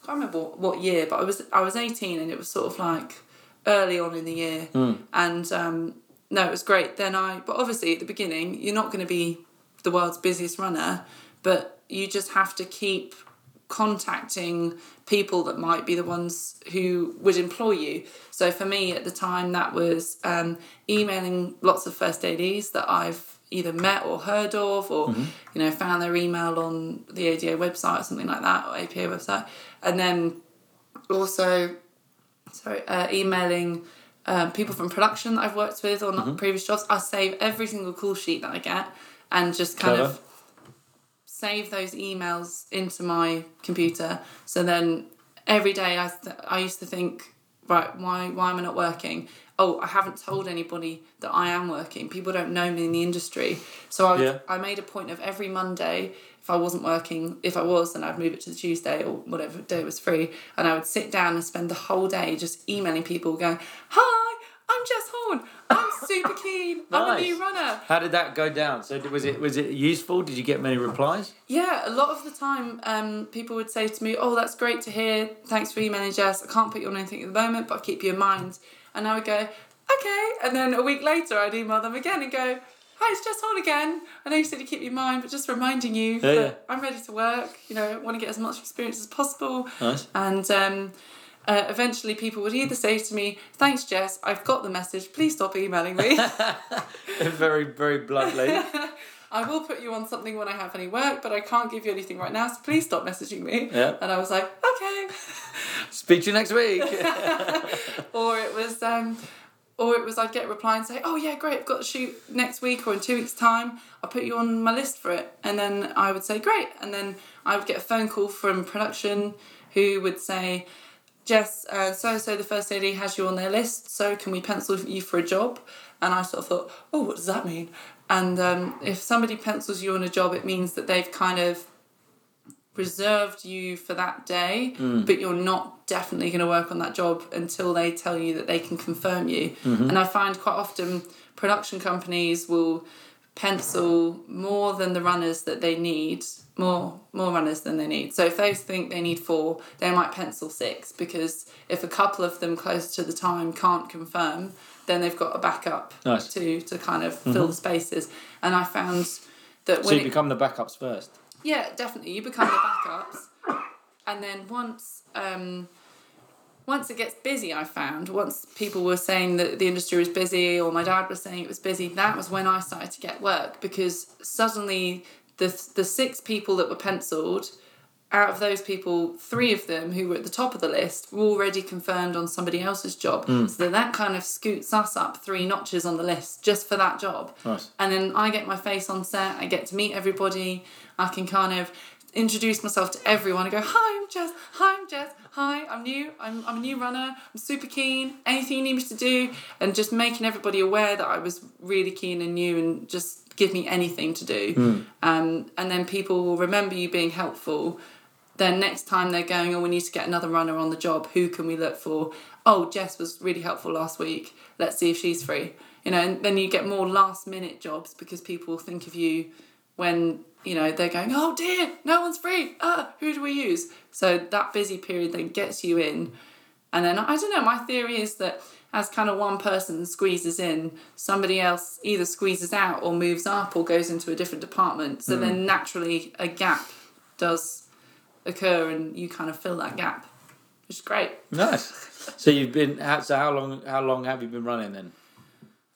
I can't remember what, what year, but I was I was 18 and it was sort of like early on in the year. And um, no, it was great. Then I, but obviously at the beginning, you're not going to be the world's busiest runner, but you just have to keep contacting people that might be the ones who would employ you. So for me at the time, that was um, emailing lots of first ADs that I've either met or heard of, or you know found their email on the ADA website or something like that, or APA website, and then also sorry uh, emailing. Um, people from production that I've worked with on previous jobs, I save every single call sheet that I get and just kind Clever. of save those emails into my computer. So then every day I, th- I used to think, right, why, why am I not working? Oh, I haven't told anybody that I am working. People don't know me in the industry. So I, would- Yeah. I made a point of every Monday, if I wasn't working, if I was, then I'd move it to the Tuesday or whatever day was free. And I would sit down and spend the whole day just emailing people going, hi, I'm Jess Horne. I'm super keen. [laughs] I'm a new runner. How did that go down? So was it was it useful? Did you get many replies? Yeah, a lot of the time, um, people would say to me, "Oh, that's great to hear. Thanks for emailing Jess. I can't put you on anything at the moment, but I'll keep you in mind." And I would go, "Okay." And then a week later, I'd email them again and go, "Hi, it's Jess Horne again. I know you said you keep you in mind, but just reminding you Yeah, that yeah. I'm ready to work. You know, want to get as much experience as possible." Nice. And um, uh, eventually, people would either say to me, "Thanks, Jess. I've got the message. Please stop emailing me." [laughs] very very bluntly. [laughs] I will put you on something when I have any work, but I can't give you anything right now, so please stop messaging me. Yeah. And I was like, okay. [laughs] Speak to you next week. or it was, um, or it was I'd get a reply and say, oh yeah, great, I've got a shoot next week or in two weeks' time. I'll put you on my list for it. And then I would say, great. And then I would get a phone call from production who would say, Jess, uh, so so the first lady has you on their list, so can we pencil you for a job? And I sort of thought, oh, what does that mean? And um, if somebody pencils you on a job, it means that they've kind of reserved you for that day, but you're not definitely going to work on that job until they tell you that they can confirm you. And I find quite often production companies will pencil more than the runners that they need more more runners than they need so if they think they need four they might pencil six because if a couple of them close to the time can't confirm then they've got a backup Nice. to to kind of fill the spaces and i found that so you it, become the backups first. yeah, definitely. You become the backups, and then once um, once it gets busy, I found once people were saying that the industry was busy, or my dad was saying it was busy. That was when I started to get work because suddenly the the six people that were penciled out of those people, three of them who were at the top of the list were already confirmed on somebody else's job. Hmm. So that kind of scoots us up three notches on the list just for that job. Nice. And then I get my face on set, I get to meet everybody, I can kind of introduce myself to everyone and go, Hi, I'm Jess, hi, I'm Jess, hi, I'm new, I'm, I'm a new runner, I'm super keen, anything you need me to do, and just making everybody aware that I was really keen and new and just give me anything to do. Um, and then people will remember you being helpful. Then next time they're going, oh, we need to get another runner on the job. Who can we look for? Oh, Jess was really helpful last week. Let's see if she's free. You know, and then you get more last minute jobs because people think of you when you know they're going, oh dear, no one's free. Ah, who do we use? So that busy period then gets you in, and then I don't know. My theory is that as kind of one person squeezes in, somebody else either squeezes out or moves up or goes into a different department. So then naturally a gap does occur, and you kind of fill that gap, which is great. Nice. So you've been. how- So how long? How long have you been running then?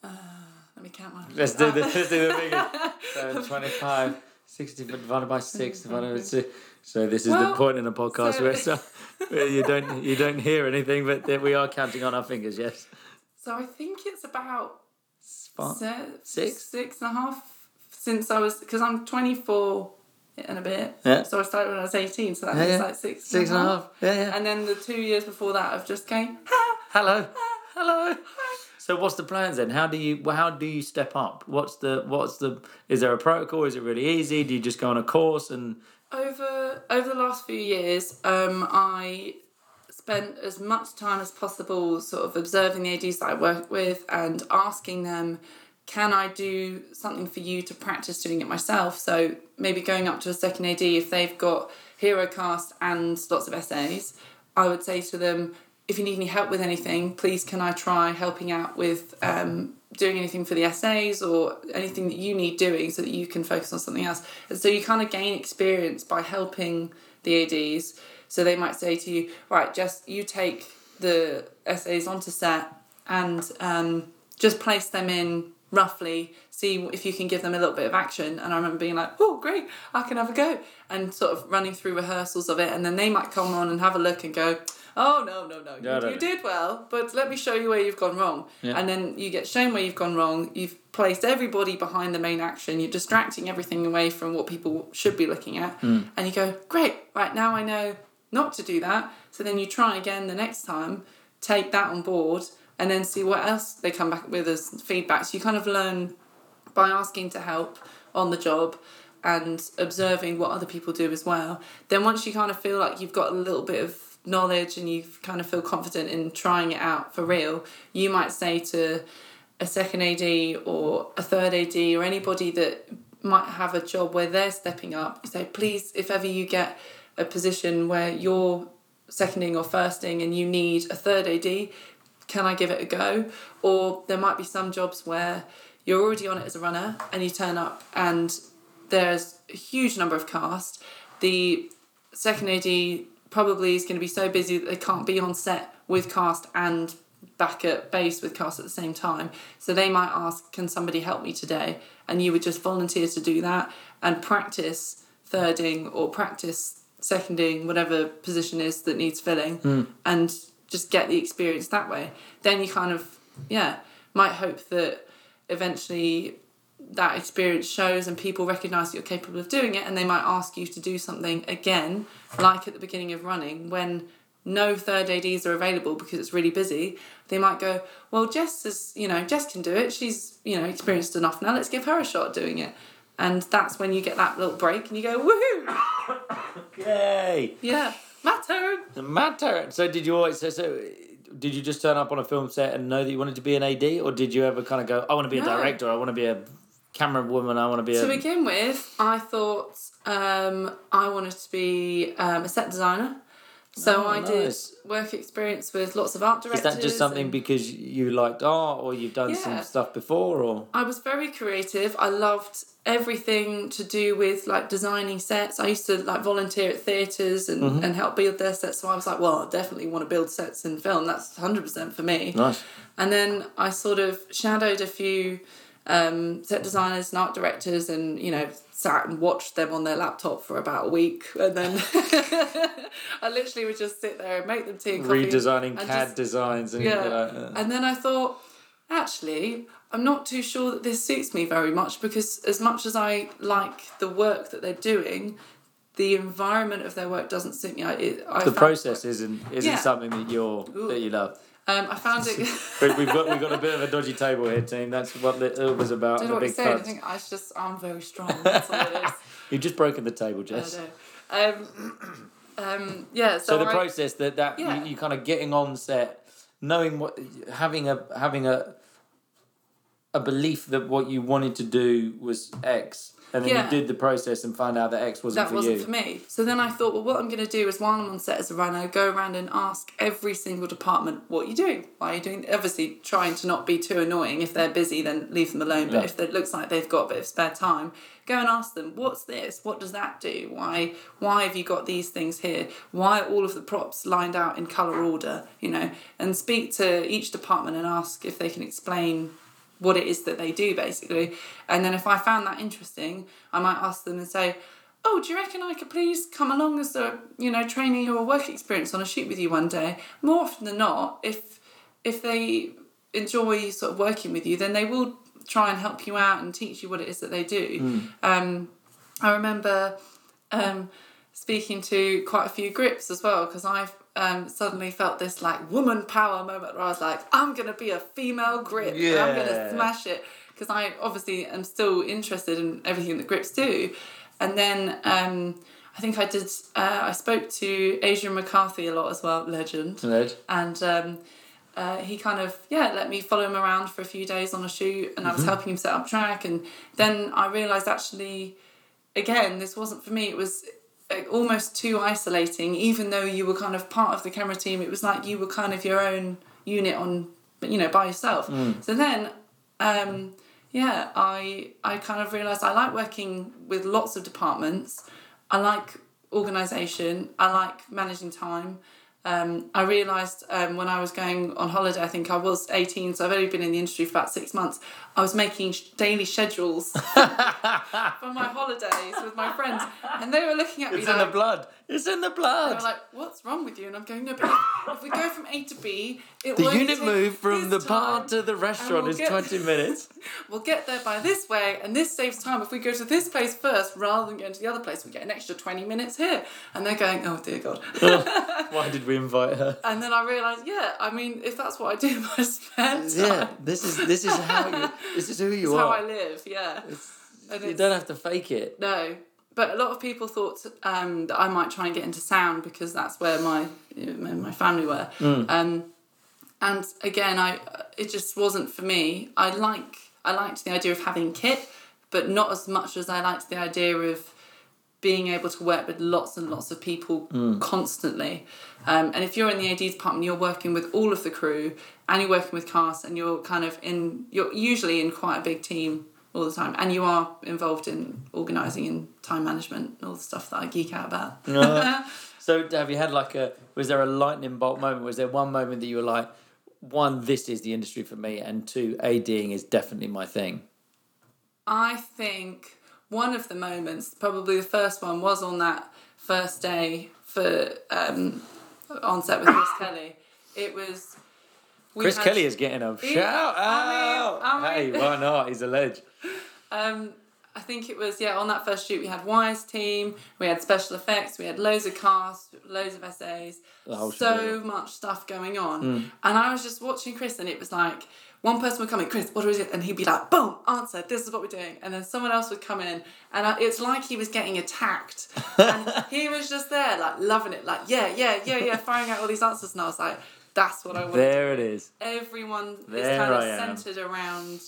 Let me count my. Let's do [laughs] the let's do the figure. [laughs] So 25, 60 divided by six divided by two. So this is the point in the podcast so- where, so, [laughs] where you don't you don't hear anything, but that we are counting on our fingers. Yes. So I think it's about se- Six? six and a half since I was because I'm 24 and a bit. Yeah. So I started when I was 18, so that Yeah, makes yeah. like six, Six and a half. Yeah, yeah. And then the two years before that of just going, [laughs] ah, Hello. [laughs] Hello. So what's the plans then? How do you how do you step up? What's the what's the is there a protocol? Is it really easy? Do you just go on a course and over over the last few years, um, I spent as much time as possible sort of observing the ADs that I work with and asking them, can I do something for you to practice doing it myself? So maybe going up to a second AD if they've got hero cast and lots of SAs, I would say to them, if you need any help with anything, please can I try helping out with um, doing anything for the SAs or anything that you need doing so that you can focus on something else. And so you kind of gain experience by helping the ADs. So they might say to you, right, just you take the SAs onto set and um, just place them in roughly, see if you can give them a little bit of action. And I remember being like, oh, great, I can have a go. And sort of running through rehearsals of it. And then they might come on and have a look and go, oh, no, no, no, No, you, no, you did well, but let me show you where you've gone wrong. Yeah. And then you get shown where you've gone wrong. You've placed everybody behind the main action. You're distracting everything away from what people should be looking at. Hmm. And you go, great, right now I know not to do that. So then you try again the next time, take that on board, and then see what else they come back with as feedback. So you kind of learn by asking to help on the job and observing what other people do as well. Then once you kind of feel like you've got a little bit of knowledge and you kind of feel confident in trying it out for real, you might say to a second AD or a third AD or anybody that might have a job where they're stepping up, you say, please, if ever you get a position where you're seconding or firsting and you need a third AD, can I give it a go? Or there might be some jobs where you're already on it as a runner and you turn up and there's a huge number of cast. The second AD probably is going to be so busy that they can't be on set with cast and back at base with cast at the same time. So they might ask, Can somebody help me today? And you would just volunteer to do that and practice thirding or practice seconding, whatever position is that needs filling, hmm. and just get the experience that way. Then you kind of, yeah, might hope that eventually that experience shows and people recognize that you're capable of doing it and they might ask you to do something again like at the beginning of running when no third ADs are available because it's really busy they might go well jess is you know jess can do it. She's you know experienced enough. Now let's give her a shot at doing it. And that's when you get that little break and you go woohoo! [coughs] Yay! yeah. My turn. Matter. So did you always so, so did you just turn up on a film set and know that you wanted to be an AD or did you ever kind of go I want to be a director, I want to be a camera woman, I want to be To a begin with, I thought um, I wanted to be um, a set designer. So Oh, I did work experience with lots of art directors. Is that just something because you liked art or you've done Yeah. some stuff before or I was very creative. I loved everything to do with like designing sets. I used to like volunteer at theatres and, Mm-hmm. and help build their sets. So I was like, well, I definitely want to build sets in film. That's 100% for me. nice? And then I sort of shadowed a few um, set designers and art directors and, you know, sat and watched them on their laptop for about a week, and then [laughs] I literally would just sit there and make them tea and coffee. Redesigning and CAD just- designs and yeah. like, uh, And then I thought, actually, I'm not too sure that this suits me very much because as much as I like the work that they're doing, the environment of their work doesn't suit me. I, I the process isn't isn't Yeah. something that you're that you love. Um, I found it. [laughs] [laughs] We've got we've got a bit of a dodgy table here, team. That's what the, it was about. Don't The know what saying. I think I just I'm very strong. That's all it is. [laughs] You've just broken the table, I Jess. know. Um, [clears throat] um, yeah. So, So the I- process that that Yeah. you, you kind of getting on set, knowing what having a having a a belief that what you wanted to do was X, and then Yeah. you did the process and found out that X wasn't for you. that for wasn't you. for me. So then I thought, well, what I'm going to do is while I'm on set as a runner, go around and ask every single department, what you doing? Why are you doing? Obviously, trying to not be too annoying. If they're busy, then leave them alone. But Yeah. if it looks like they've got a bit of spare time, go and ask them, what's this? What does that do? Why? Why have you got these things here? Why are all of the props lined out in color order? You know, and speak to each department and ask if they can explain what it is that they do basically. And then if i found that interesting i might ask them and say oh do you reckon i could please come along as a you know training or work experience on a shoot with you one day? More often than not if if they enjoy sort of working with you then they will try and help you out and teach you what it is that they do. Um, i remember um, speaking to quite a few grips as well because I've um, suddenly felt this like woman power moment where I was like, I'm gonna be a female grip. and I'm gonna smash it because I obviously am still interested in everything that grips do. And then um, I think I did. Uh, I spoke to Adrian McCarthy a lot as well, legend Ned? and um, uh, he kind of yeah let me follow him around for a few days on a shoot and i was helping him set up track and then i realized actually again this wasn't for me it was almost too isolating even though you were kind of part of the camera team it was like you were kind of your own unit on you know by yourself. So then um, yeah i i kind of realized i like working with lots of departments. I like organization. I like managing time. Um, I realised um, when I was going on holiday, I think I was 18, so I've only been in the industry for about six months. I was making daily schedules [laughs] for my holidays with my friends, and they were looking at me It's in the blood. It's in the they blood. were like, "What's wrong with you?" And I'm going, "No, but if, we go from A to B, it the unit move from the bar to the restaurant we'll is get- 20 minutes. [laughs] We'll get there by this way, and this saves time. If we go to this place first rather than going to the other place, we get an extra 20 minutes here. And they're going, oh dear God. [laughs] Why did we invite her? And then I realised, yeah, I mean, if that's what I do in my spare time, Yeah, this is this is how you this is who you are. it's how I live, yeah. You don't have to fake it. No, but a lot of people thought um, that I might try and get into sound because that's where my my family were. Um, and again, I it just wasn't for me. I like I liked the idea of having kit, but not as much as I liked the idea of being able to work with lots and lots of people constantly. Um, and if you're in the AD department, you're working with all of the crew, and you're working with cast, and you're kind of in you're usually in quite a big team all the time, and you are involved in organising and time management, and all the stuff that I geek out about. [laughs] [laughs] So have you had like a was there a lightning bolt moment? Was there one moment that you were like, one, this is the industry for me, and two, ADing is definitely my thing. I think one of the moments, probably the first one, was on that first day for um, on set with Chris Kelly. It was. We Chris had- Kelly is getting a He- shout I out. mean- I hey, why not? He's a ledge. [laughs] Um, I think it was yeah on that first shoot we had Wise team, we had special effects, we had loads of cast, loads of SAs, so spiel. much stuff going on, and I was just watching Chris, and it was like one person would come in, Chris, what is it? And he'd be like, boom, answer, this is what we're doing, and then someone else would come in, and I, it's like he was getting attacked, [laughs] and he was just there like loving it, like yeah, yeah, yeah, yeah, firing out all these answers, and I was like, that's what I want. There it is. Everyone is There kind of am. centered around.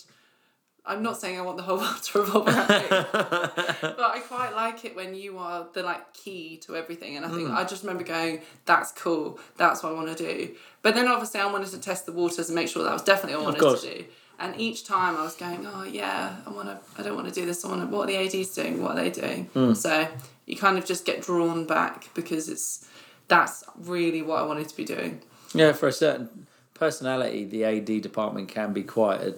I'm not saying I want the whole world to revolve around me, [laughs] but I quite like it when you are the like key to everything. And I Mm. think I just remember going, "That's cool. That's what I want to do." But then obviously I wanted to test the waters and make sure that was definitely what I wanted to do. And each time I was going, "Oh yeah, I want to. I don't want to do this. I want to. What are the ADs doing? What are they doing?" Mm. So you kind of just get drawn back because it's that's really what I wanted to be doing. Yeah, for a certain personality, the AD department can be quite a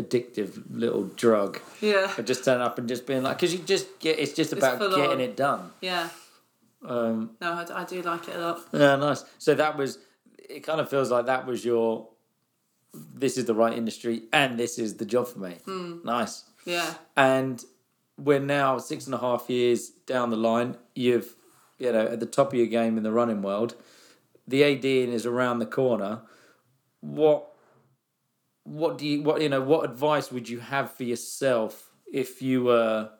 addictive little drug. Yeah. But just turn up and just being like, because you just get, it's just about full getting on. it done. Yeah. Um, No, I, I do like it a lot. yeah, nice. So that was, it kind of feels like that was your, this is the right industry and this is the job for me. Nice. Yeah. And we're now six and a half years down the line. You've, you know, at the top of your game in the running world. The ADing is around the corner. What, what do you, what you know, what advice would you have for yourself if you were?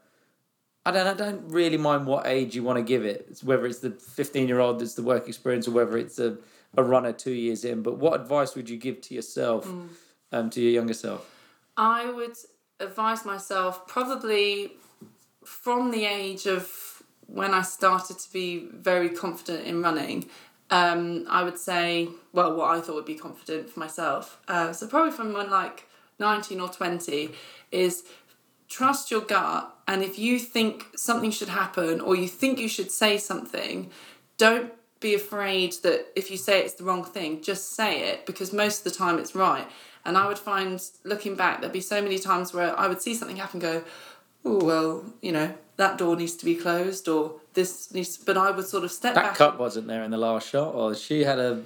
I don't, I don't really mind what age you want to give it. It's whether it's the fifteen-year-old that's the work experience, or whether it's a, a runner two years in. But what advice would you give to yourself, um, to your younger self? I would advise myself probably from the age of when I started to be very confident in running. Um, I would say, well, what I thought would be confident for myself. Uh, so probably from when like nineteen or twenty is trust your gut, and if you think something should happen or you think you should say something, don't be afraid that if you say it's the wrong thing, just say it because most of the time it's right. And I would find, looking back, there'd be so many times where I would see something happen, go, oh well, you know that door needs to be closed or this needs, but I would sort of step That back. cup wasn't there in the last shot, or she had a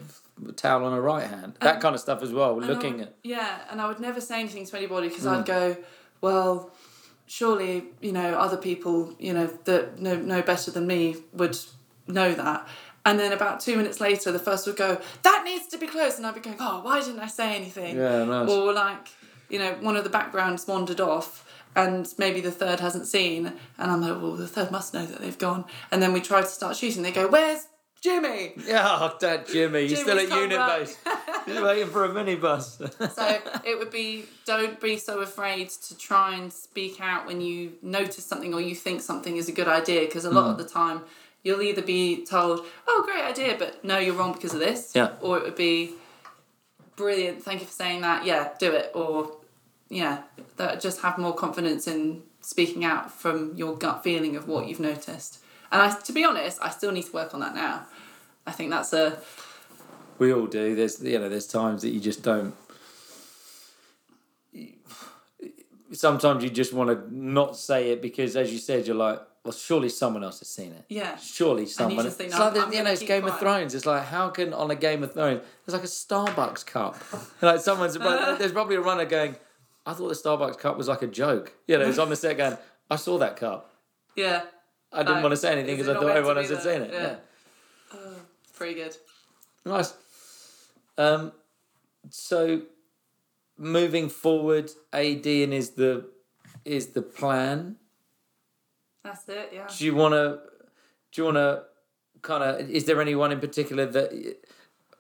towel on her right hand. That kind of stuff as well. Looking would- at yeah, and I would never say anything to anybody because Mm. I'd go, well, surely you know other people you know that know know better than me would know that. And then about two minutes later, the first would go, that needs to be closed, and I'd be going, oh, why didn't I say anything? Yeah, nice. Or like, you know, one of the backgrounds wandered off. And maybe the third hasn't seen, and I'm like, well, the third must know that they've gone. And then we try to start shooting. They go, "Where's Jimmy?" [laughs] yeah, oh, Dad, Jimmy, you're still at unit base. [laughs] You're waiting for a minibus. [laughs] So it would be don't be so afraid to try and speak out when you notice something or you think something is a good idea because a lot Mm. of the time you'll either be told, "Oh, great idea," but no, you're wrong because of this. Yeah. Or it would be brilliant. Thank you for saying that. Yeah, do it. Or yeah, that just have more confidence in speaking out from your gut feeling of what you've noticed. And I, to be honest, I still need to work on that now. I think that's a we all do. There's you know, there's times that you just don't. Sometimes you just want to not say it because, as you said, you're like, well, surely someone else has seen it. yeah. Surely someone. think, it's "No, like the- you know, it's Game of. Thrones. It's like how can on a Game of Thrones there's like a Starbucks cup, [laughs] like someone's [laughs] there's probably a runner going, I thought the Starbucks cup was like a joke. You know, it's on the set going, I saw that cup. Yeah. I didn't want to say anything because I thought everyone else had seen it. Yeah. yeah. Pretty good. Nice. Um, so moving forward, ADing is the is the plan. That's it, yeah. Do you want to? Do you want to? Kind of. Is there anyone in particular that?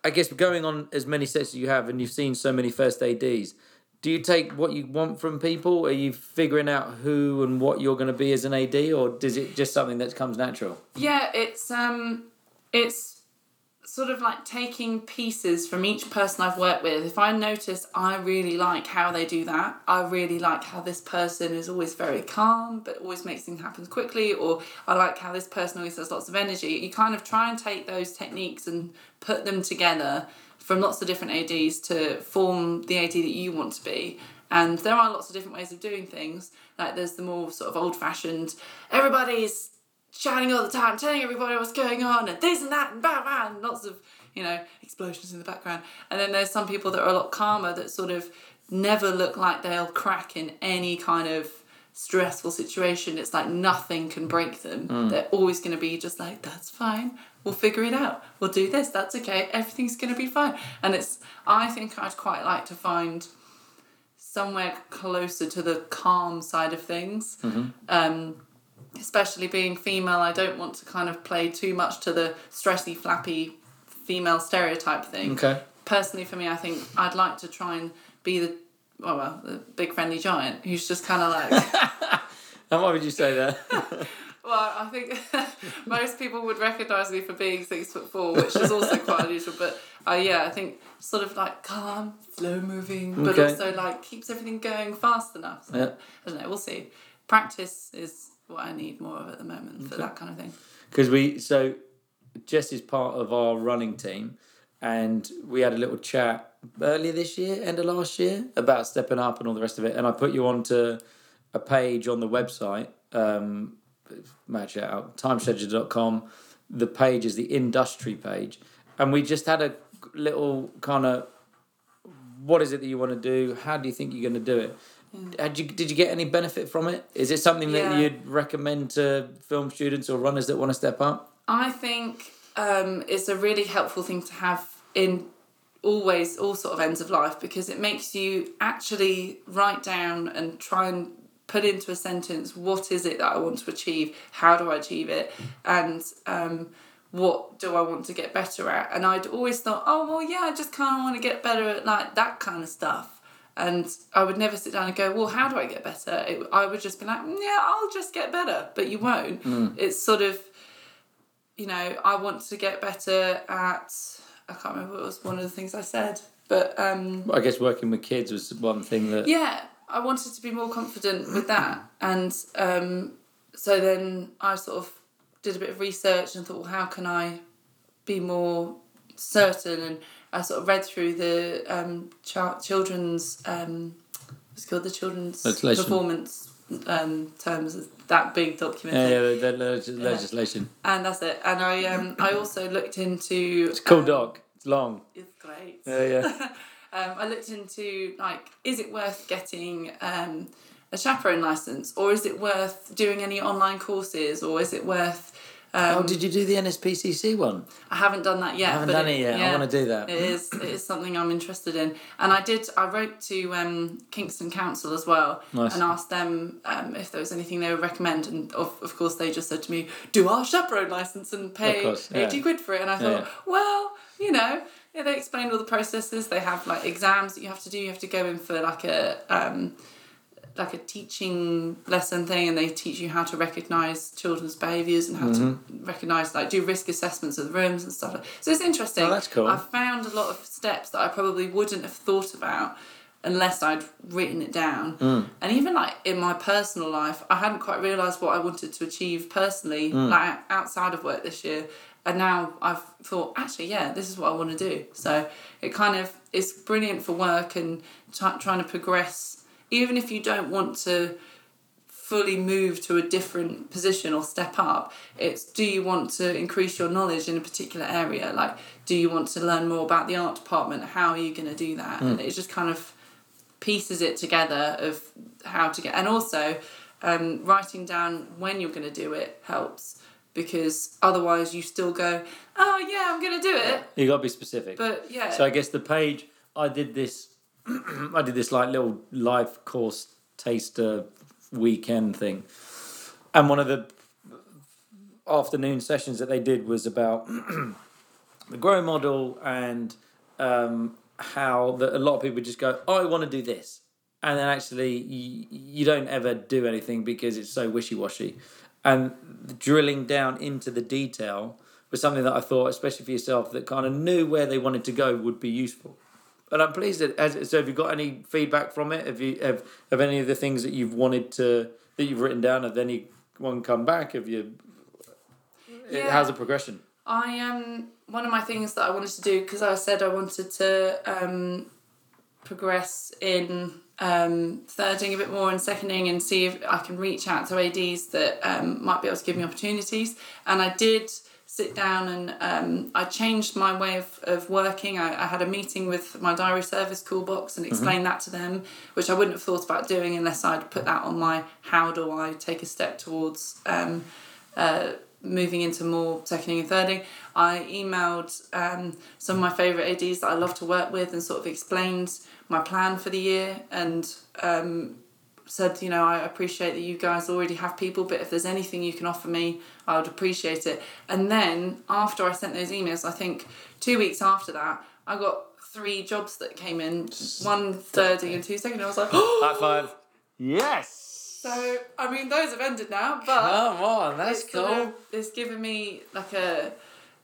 I guess going on as many sets as you have, and you've seen so many first ADs. Do you take what you want from people? Are you figuring out who and what you're going to be as an AD, or does it just something that comes natural? Yeah, it's um it's sort of like taking pieces from each person I've worked with. If I notice I really like how they do that, I really like how this person is always very calm but always makes things happen quickly, or I like how this person always has lots of energy. You kind of try and take those techniques and put them together from lots of different ADs to form the AD that you want to be. And there are lots of different ways of doing things. Like there's the more sort of old fashioned, everybody's shouting all the time, telling everybody what's going on, and this and that, and bam, bam, and lots of, you know, explosions in the background. And then there's some people that are a lot calmer that sort of never look like they'll crack in any kind of stressful situation. It's like nothing can break them. Hmm. They're always going to be just like, that's fine. We'll figure it out. We'll do this. That's okay. Everything's going to be fine. And it's, I think I'd quite like to find somewhere closer to the calm side of things. Um, especially being female, I don't want to kind of play too much to the stressy, flappy female stereotype thing. Okay. Personally, for me, I think I'd like to try and be the well, well the big friendly giant who's just kind of like. [laughs] And why would you say that? [laughs] well, I think [laughs] most people would recognise me for being six foot four, which is also quite unusual. But uh, yeah, I think sort of like calm, slow moving, but Okay. also like keeps everything going fast enough. So, Yeah. I don't know. We'll see. Practice is what I need more of at the moment for that kind of thing. because we so Jess is part of our running team, and we had a little chat earlier this year, end of last year, about stepping up and all the rest of it. And I put you onto a page on the website, um, match it out, timescheduler.com. The page is the industry page. And we just had a little kind of what is it that you want to do? How do you think you're going to do it? Had you, did you get any benefit from it? Is it something that Yeah. you'd recommend to film students or runners that want to step up? I think um, it's a really helpful thing to have in always all sort of ends of life because it makes you actually write down and try and put into a sentence what is it that I want to achieve, how do I achieve it, and um, what do I want to get better at. And I'd always thought, oh well, yeah, I just kind of want to get better at like that kind of stuff. And I would never sit down and go, well, how do I get better? It, I would just be like, yeah, I'll just get better, but you won't. It's sort of you know, I want to get better at. I can't remember what was one of the things I said, but um, I guess working with kids was one thing that. yeah, I wanted to be more confident with that, and um, so then I sort of did a bit of research and thought, well, how can I be more certain? And I sort of read through the um, ch- children's um, what's it called the children's Legislation. performance um, terms. That big document. Yeah, yeah, the, the legis- legislation. And that's it. And I um I also looked into It's a cool um, doc. It's long. It's great. Yeah, yeah. [laughs] um, I looked into like, is it worth getting um, a chaperone license, or is it worth doing any online courses, or is it worth? Um, oh, did you do the NSPCC one? I haven't done that yet. I haven't done it yet. I want to do that. It is. It is something I'm interested in, and I did. I wrote to um, Kingston Council as well, Nice. and asked them um, if there was anything they would recommend, and of, of course they just said to me, "Do our chaperone license and pay yeah. eighty quid for it." And I thought, Yeah. well, you know, yeah, they explained all the processes. They have like exams that you have to do. You have to go in for like a. Um, like a teaching lesson thing and they teach you how to recognize children's behaviors and how to Mm-hmm. recognize like do risk assessments of the rooms and stuff so it's interesting Oh, that's cool. i found a lot of steps that i probably wouldn't have thought about unless i'd written it down Mm. and even like in my personal life i hadn't quite realized what i wanted to achieve personally Mm. like outside of work this year and now i've thought actually yeah this is what i want to do. So it kind of it's brilliant for work and try trying to progress. Even if you don't want to fully move to a different position or step up it's do you want to increase your knowledge in a particular area? Like do you want to learn more about the art department? How are you going to do that? And it just kind of pieces it together of how to get and also um, writing down when you're going to do it helps because otherwise you still go oh yeah i'm to do it. You got to be specific. but yeah. So I guess the page I did this, [clears throat] I did this like little life course taster weekend thing, and one of the afternoon sessions that they did was about [clears throat] the grow model and um, how that a lot of people just go, oh, I want to do this, and then actually you, you don't ever do anything because it's so wishy washy, and drilling down into the detail was something that I thought, especially for yourself, that kind of knew where they wanted to go would be useful. And I'm pleased that. As, so, have you got any feedback from it? Have you have, have any of the things that you've wanted to that you've written down? Have anyone come back? Have you? Yeah. How's the progression? I um one of my things that I wanted to do because I said I wanted to um, progress in um, thirding a bit more and seconding and see if I can reach out to ADs that um, might be able to give me opportunities. And I did sit down and um, I changed my way of, of working. I, I had a meeting with my diary service Callbox and explained that to them, which I wouldn't have thought about doing unless I'd put that on my how do I take a step towards um, uh, moving into more seconding and thirding, I emailed um, some of my favourite ADs that I love to work with and sort of explained my plan for the year and um, said, you know, I appreciate that you guys already have people, but if there's anything you can offer me, I would appreciate it. And then after I sent those emails, I think two weeks after that, I got three jobs that came in, one thirding and two seconding. I was like, High five. [gasps] Yes. So I mean, those have ended now, but Come on, that's it's cool. of- it's given me like a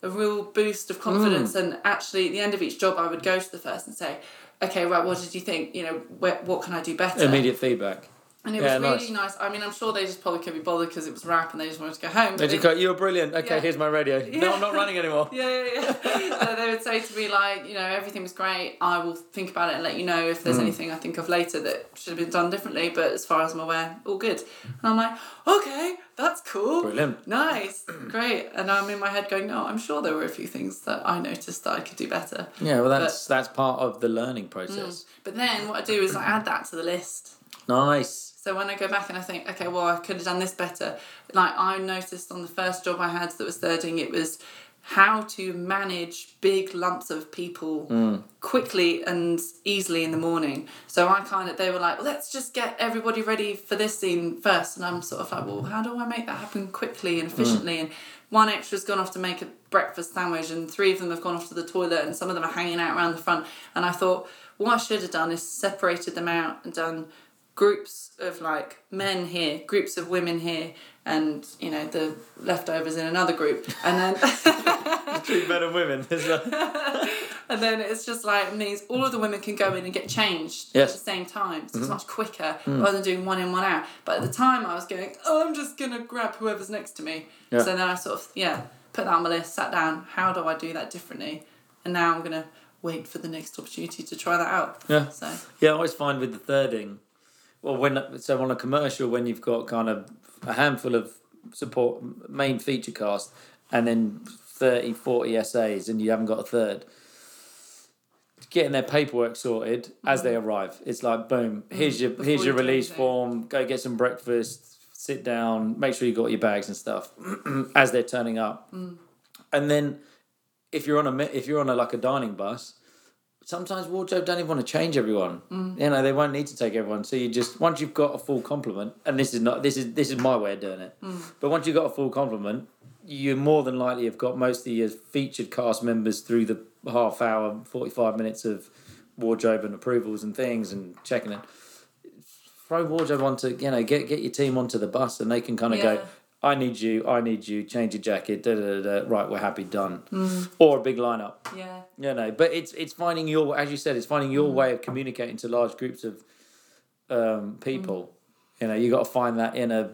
a real boost of confidence mm. and actually at the end of each job I would go to the first and say okay right what did you think you know where, what can I do better Immediate feedback. And it Yeah, was really nice. nice. I mean, I'm sure they just probably couldn't be bothered because it was wrap and they just wanted to go home. They just go, you're brilliant. Okay, Yeah. here's my radio. [laughs] No, I'm not running anymore. [laughs] Yeah, yeah, yeah. [laughs] so they would say to me like, you know, everything was great. I will think about it and let you know if Mm. there's anything I think of later that should have been done differently. But as far as I'm aware, all good. And I'm like, okay, that's cool. Brilliant. Nice, great. And I'm in my head going, no, I'm sure there were a few things that I noticed that I could do better. Yeah, well, that's that's part of the learning process. But then what I do is I add that to the list. Nice. So when I go back and I think, okay, well, I could have done this better. Like I noticed on the first job I had that was thirding, it was how to manage big lumps of people mm. quickly and easily in the morning. So I kind of, they were like, let's just get everybody ready for this scene first. And I'm sort of like, well, how do I make that happen quickly and mm. efficiently? And one extra's gone off to make a breakfast sandwich, and three of them have gone off to the toilet, and some of them are hanging out around the front. And I thought, what I should have done is separated them out and done groups of like men here, groups of women here, and you know the leftovers in another group, and then [laughs] Treat men and women. [laughs] And then it's just like means all of the women can go in and get changed Yes. at the same time, so it's mm-hmm. much quicker mm. rather than doing one in one out. But at the time, I was going, oh, I'm just gonna grab whoever's next to me. Yeah. So then I sort of yeah put that on my list, sat down. How do I do that differently? And now I'm gonna wait for the next opportunity to try that out. Yeah. So Yeah, I always find with the thirding, well, when so on a commercial, when you've got kind of a handful of support main feature cast, and then 30, 40 SAs, and you haven't got a third. Getting their paperwork sorted as they arrive, it's like boom. Here's your. Before here's your do release form. Go get some breakfast. Sit down. Make sure you got your bags and stuff [clears throat] as they're turning up. Mm. And then, if you're on a if you're on a like a dining bus, sometimes wardrobe don't even want to change everyone. Mm. You know, they won't need to take everyone. So you just once you've got a full complement, and this is not this is this is my way of doing it. Mm. But once you've got a full complement, you more than likely have got most of your featured cast members through the half hour, forty five minutes of wardrobe and approvals and things and checking it. Throw wardrobe onto you know get get your team onto the bus and they can kind of Yeah. go. I need you. I need you. Change your jacket. Da, da, da, da. Right, we're happy. Done. Mm. Or a big lineup. yeah. You know, but it's it's finding your as you said, it's finding your mm. way of communicating to large groups of um, people. Mm. You know, you got to find that in a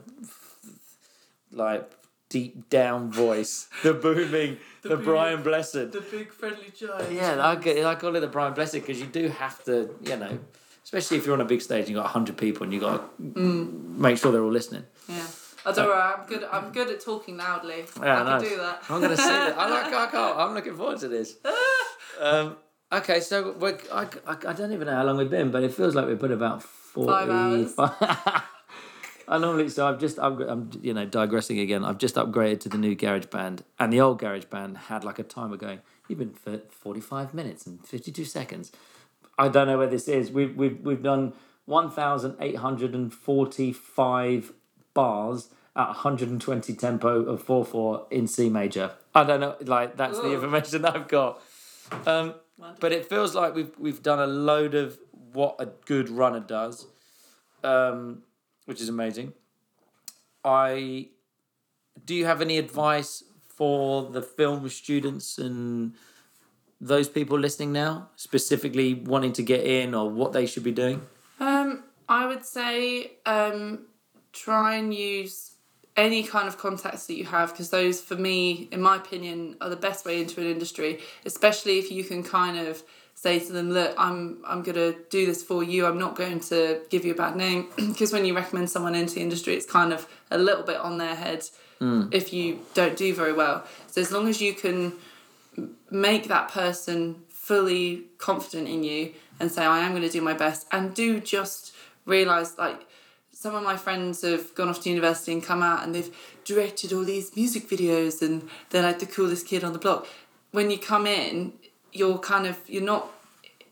like deep down voice, [laughs] the booming, the, boom- Brian Blessed. The big friendly giant. Yeah, I get I call it the Brian Blessed because you do have to, you know, especially if you're on a big stage and you've got hundred people and you've got to make sure they're all listening. Yeah. I don't worry, I'm good. I'm good at talking loudly. Yeah, I nice. can do that. I'm gonna see that. I like. I can't. I'm looking forward to this. [laughs] Um, okay, so we're, I, I, I don't even know how long we've been, but it feels like we've put about forty. Five hours. [laughs] I normally so I've just I'm, I'm you know digressing again. I've just upgraded to the new GarageBand, and the old GarageBand had like a timer going. You've been for forty five minutes and fifty two seconds. I don't know where this is. We've we've we've done one thousand eight hundred and forty five bars at 120 tempo of 4-4 in C major. I don't know, like that's the information [laughs] that I've got. Um, but it feels like we've we've done a load of what a good runner does, um, which is amazing. I do you have any advice for the film students and those people listening now, specifically wanting to get in or what they should be doing? Um, I would say um, try and use any kind of contacts that you have because those, for me, in my opinion, are the best way into an industry. Especially if you can kind of say to them, "Look, I'm I'm gonna do this for you. I'm not going to give you a bad name." [clears throat] Because when you recommend someone into the industry, it's kind of a little bit on their head hmm. if you don't do very well. So as long as you can make that person fully confident in you and say i am going to do my best and do just realize like some of my friends have gone off to university and come out and they've directed all these music videos and they're like the coolest kid on the block when you come in you're kind of you're not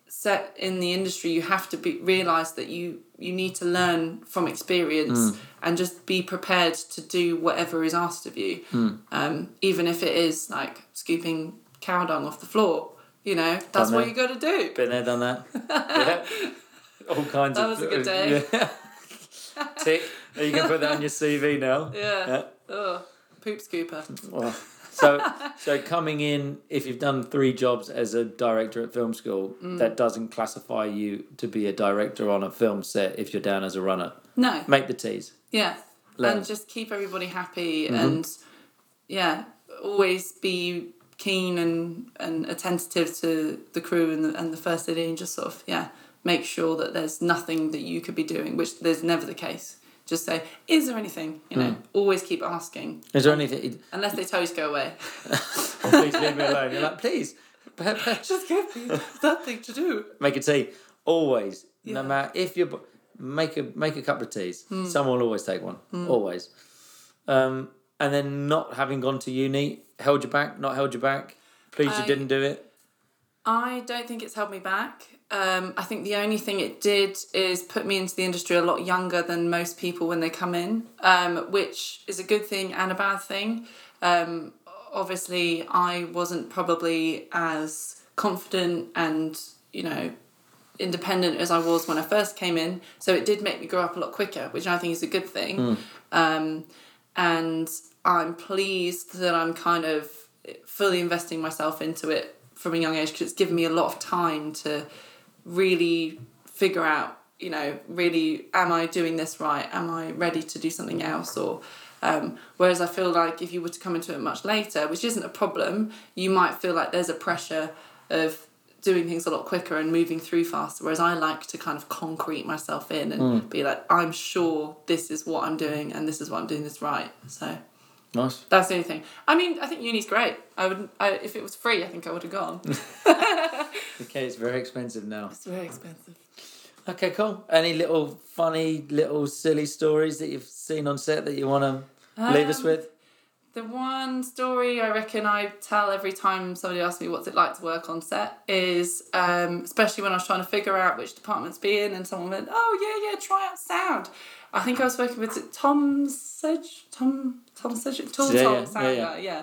set in the industry you have to be realize that you you need to learn from experience and just be prepared to do whatever is asked of you um, even if it is like scooping cow dung off the floor you know that's what you got to do Been there, done that. [laughs] yeah. All kinds That of. That was a good day. [laughs] Yeah. Tick. [laughs] You can put that on your CV now. [laughs] yeah, Yeah. Ugh. poop scooper Well, so so coming in, if you've done three jobs as a director at film school, Mm. that doesn't classify you to be a director on a film set if you're down as a runner. No. Make the teas. Yeah. Learn. And just keep everybody happy Mm-hmm. and yeah, always be keen and, and attentive to the crew and the, and the first AD and just sort of, yeah, make sure that there's nothing that you could be doing, which there's never the case. Just say, is there anything? You know, hmm. always keep asking. Is there anything? Unless they tell you to go away. [laughs] please leave me alone. You're like, please, [laughs] just give me something to do. make a tea. Always, no matter if you're make a make a couple of teas. Hmm. Someone will always take one. Hmm. Always. Um, and then not having gone to uni held you back. Not held you back. Pleased you didn't do it. I don't think it's held me back. Um, I think the only thing it did is put me into the industry a lot younger than most people when they come in, um, which is a good thing and a bad thing. Um, obviously, I wasn't probably as confident and, you know, independent as I was when I first came in. So it did make me grow up a lot quicker, which I think is a good thing. Um, and I'm pleased that I'm kind of fully investing myself into it from a young age because it's given me a lot of time to really figure out, you know, really, am I doing this right? Am I ready to do something else? Or um, whereas I feel like if you were to come into it much later, which isn't a problem, you might feel like there's a pressure of doing things a lot quicker and moving through faster. Whereas I like to kind of concrete myself in and be like, I'm sure this is what I'm doing and this is what I'm doing this right. So Nice. that's the only thing. I mean, I think uni's great. I would, I, if it was free, I think I would have gone. [laughs] [laughs] Okay, it's very expensive now. it's very expensive. Okay, cool. Any little funny, little silly stories that you've seen on set that you want to leave us Um, with? The one story I reckon I tell every time somebody asks me what's it like to work on set is, um, especially when I was trying to figure out which department to be in, and someone went, "Oh yeah, yeah, try out sound." I think I was working with Tom Sedge, Tom Tom Tom Yeah, Tom yeah, sound yeah, yeah.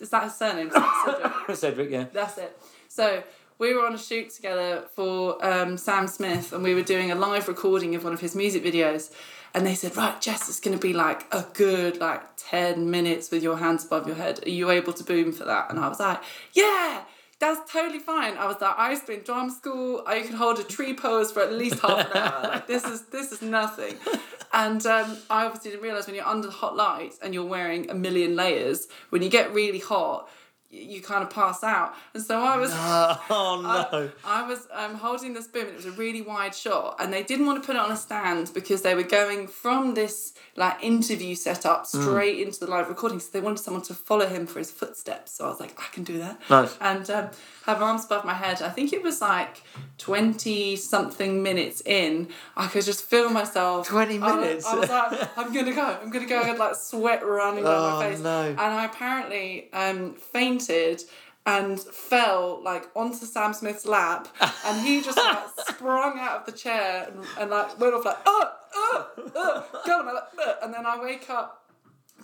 Is that his surname? Cedric? [laughs] Cedric, yeah. That's it. So we were on a shoot together for um, Sam Smith, and we were doing a live recording of one of his music videos. And they said, "Right, Jess, it's going to be like a good like ten minutes with your hands above your head. Are you able to boom for that?" And I was like, "Yeah." That's totally fine. I was like, I used to be in drama school. I could hold a tree pose for at least half an hour. Like this is this is nothing. And um, I obviously didn't realize when you're under hot lights and you're wearing a million layers, when you get really hot, you kind of pass out. And so I was. [laughs] Oh [laughs] no. I was um, holding this boom and it was a really wide shot and they didn't want to put it on a stand because they were going from this like interview setup straight into the live recording so they wanted someone to follow him for his footsteps so I was like I can do that Nice. and um, have arms above my head I think it was like 20 something minutes in I could just feel myself 20 I was- minutes? I was, like I'm gonna go I'm gonna go I had like sweat running down Oh, my face no. and I apparently um, fainted and fell like onto Sam Smith's lap, and he just like [laughs] sprung out of the chair and, and like went off like oh oh oh I'm like, "Ugh." and then I wake up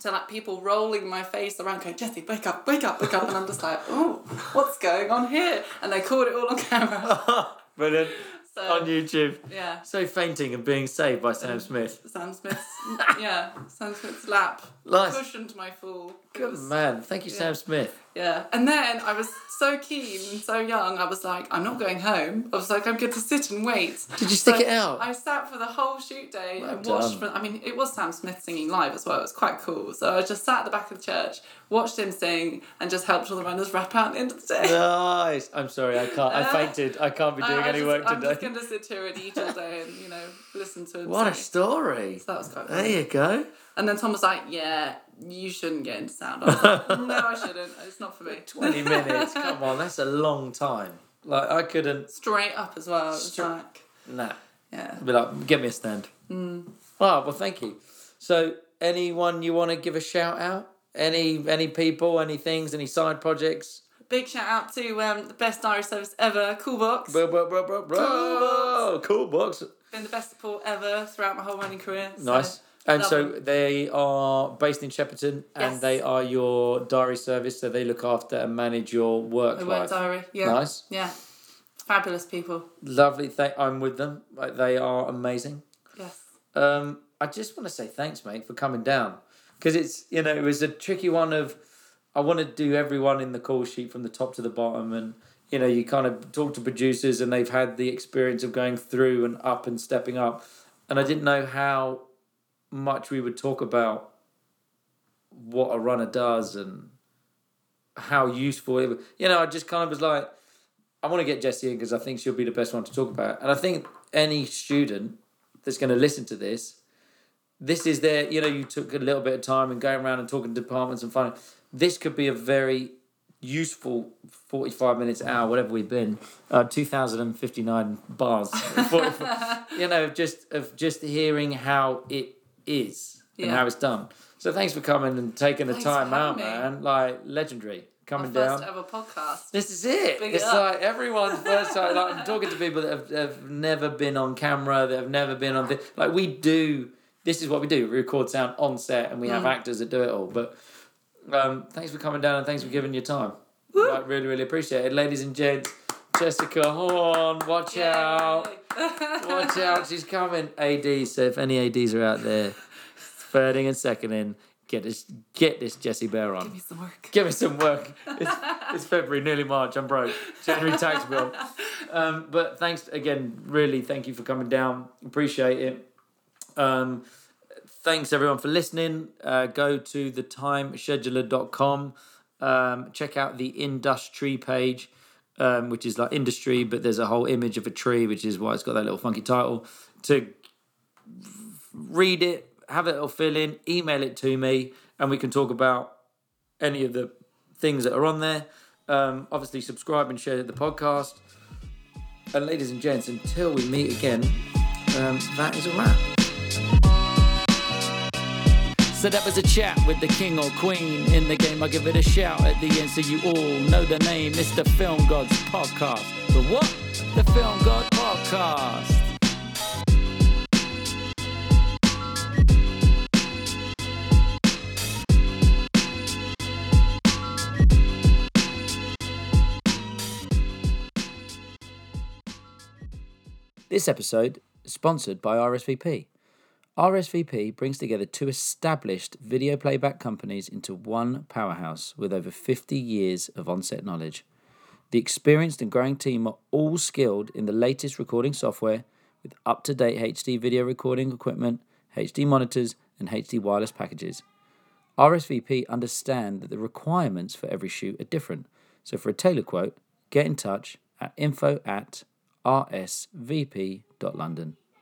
to like people rolling my face around going Jesse wake up wake up wake up and I'm just like oh what's going on here and they caught it all on camera [laughs] Brilliant. so On YouTube. yeah So fainting and being saved by Sam um, Smith. Sam Smith's [laughs] yeah Sam Smith's lap Nice. cushioned my fall Good was- man. Thank you, yeah. Sam Smith. Yeah. And then I was so keen and so young, I was like, I'm not going home. I was like, I'm going to sit and wait. Did you stick So it out? I sat for the whole shoot day Well and watched. For, I mean, it was Sam Smith singing live as well. It was quite cool. So I just sat at the back of the church, watched him sing, and just helped all the runners wrap out at the end of the day. Nice. I'm sorry, I can't. I Uh, fainted. I can't be doing any just, work today. I'm just going to sit here and eat all day and, you know, listen to him What a story. So that was quite There you go. And then Tom was like, yeah, you shouldn't get into sound. I like, [laughs] no, I shouldn't. It's not for me. 20 minutes. Come on, that's a long time. Like, I couldn't. Straight up as well. Stra- like, Nah. yeah. Be like, get me a stand. Hmm. Oh, well, thank you. So, anyone you want to give a shout out? Any any people, any things, any side projects? Big shout out to um, the best Irish service ever, Callbox. Bro, bro, bro, bro, bro. Callbox. Been the best support ever throughout my whole running career. so Nice. And love so them. they are based in Shepperton, and Yes. they are your diary service, so they look after and manage your work My life. work diary. Yeah. Nice, Yeah. Fabulous people. lovely. Th- I'm with them. Like they are amazing. Yes. Um, I just want to say thanks, mate, for coming down because it's you know it was a tricky one of I want to do everyone in the call sheet from the top to the bottom, and you know, you kind of talk to producers, and they've had the experience of going through and up and stepping up, and I didn't know how much we would talk about what a runner does and how useful it. You know, I just kind of was like, I want to get Jessie in because I think she'll be the best one to talk about, and I think any student that's going to listen to this this is their you know you took a little bit of time and going around and talking to departments and finding this could be a very useful 45 minutes hour whatever we've been uh, 2059 bars [laughs] you know just of just hearing how it is and how it's done so thanks for coming and taking the Thanks time out me. man like legendary coming first down ever podcast. this is it. Big it's like everyone's [laughs] first time. Like I'm talking to people that have, have never been on camera, that have never been on. Thi- like we do. This is what we do. We record sound on set, and we Mm. have actors that do it all. But um, thanks for coming down and thanks for giving your time. Like, really, really appreciate it, ladies and gents. Jessica Horne, watch out, watch out, she's coming. AD. So if any ADs are out there, thirding and seconding, get this, get this Jessie Bear on. Give me some work. Give me some work. It's, it's February, nearly March. I'm broke. January tax bill. Um, but thanks again. Really, thank you for coming down. Appreciate it. Um, thanks everyone for listening. Uh, go to thetimescheduler.com. Um, check out the industry page, um, which is like industry, but there's a whole image of a tree, which is why it's got that little funky title. To read it, have a little fill in, email it to me, and we can talk about any of the things that are on there. Um, obviously, subscribe and share the podcast. And ladies and gents, until we meet again, um, that is a wrap. So that was a chat with the king or queen in the game. I give it a shout at the end so you all know the name. It's the Film Gods Podcast. The what? The Film God Podcast. This episode is sponsored by RSVP. RSVP brings together two established video playback companies into one powerhouse with over 50 years of onset knowledge. The experienced and growing team are all skilled in the latest recording software with up to date HD video recording equipment, HD monitors, and HD wireless packages. RSVP understand that the requirements for every shoot are different, so for a tailor quote, get in touch at info at rsvp.london.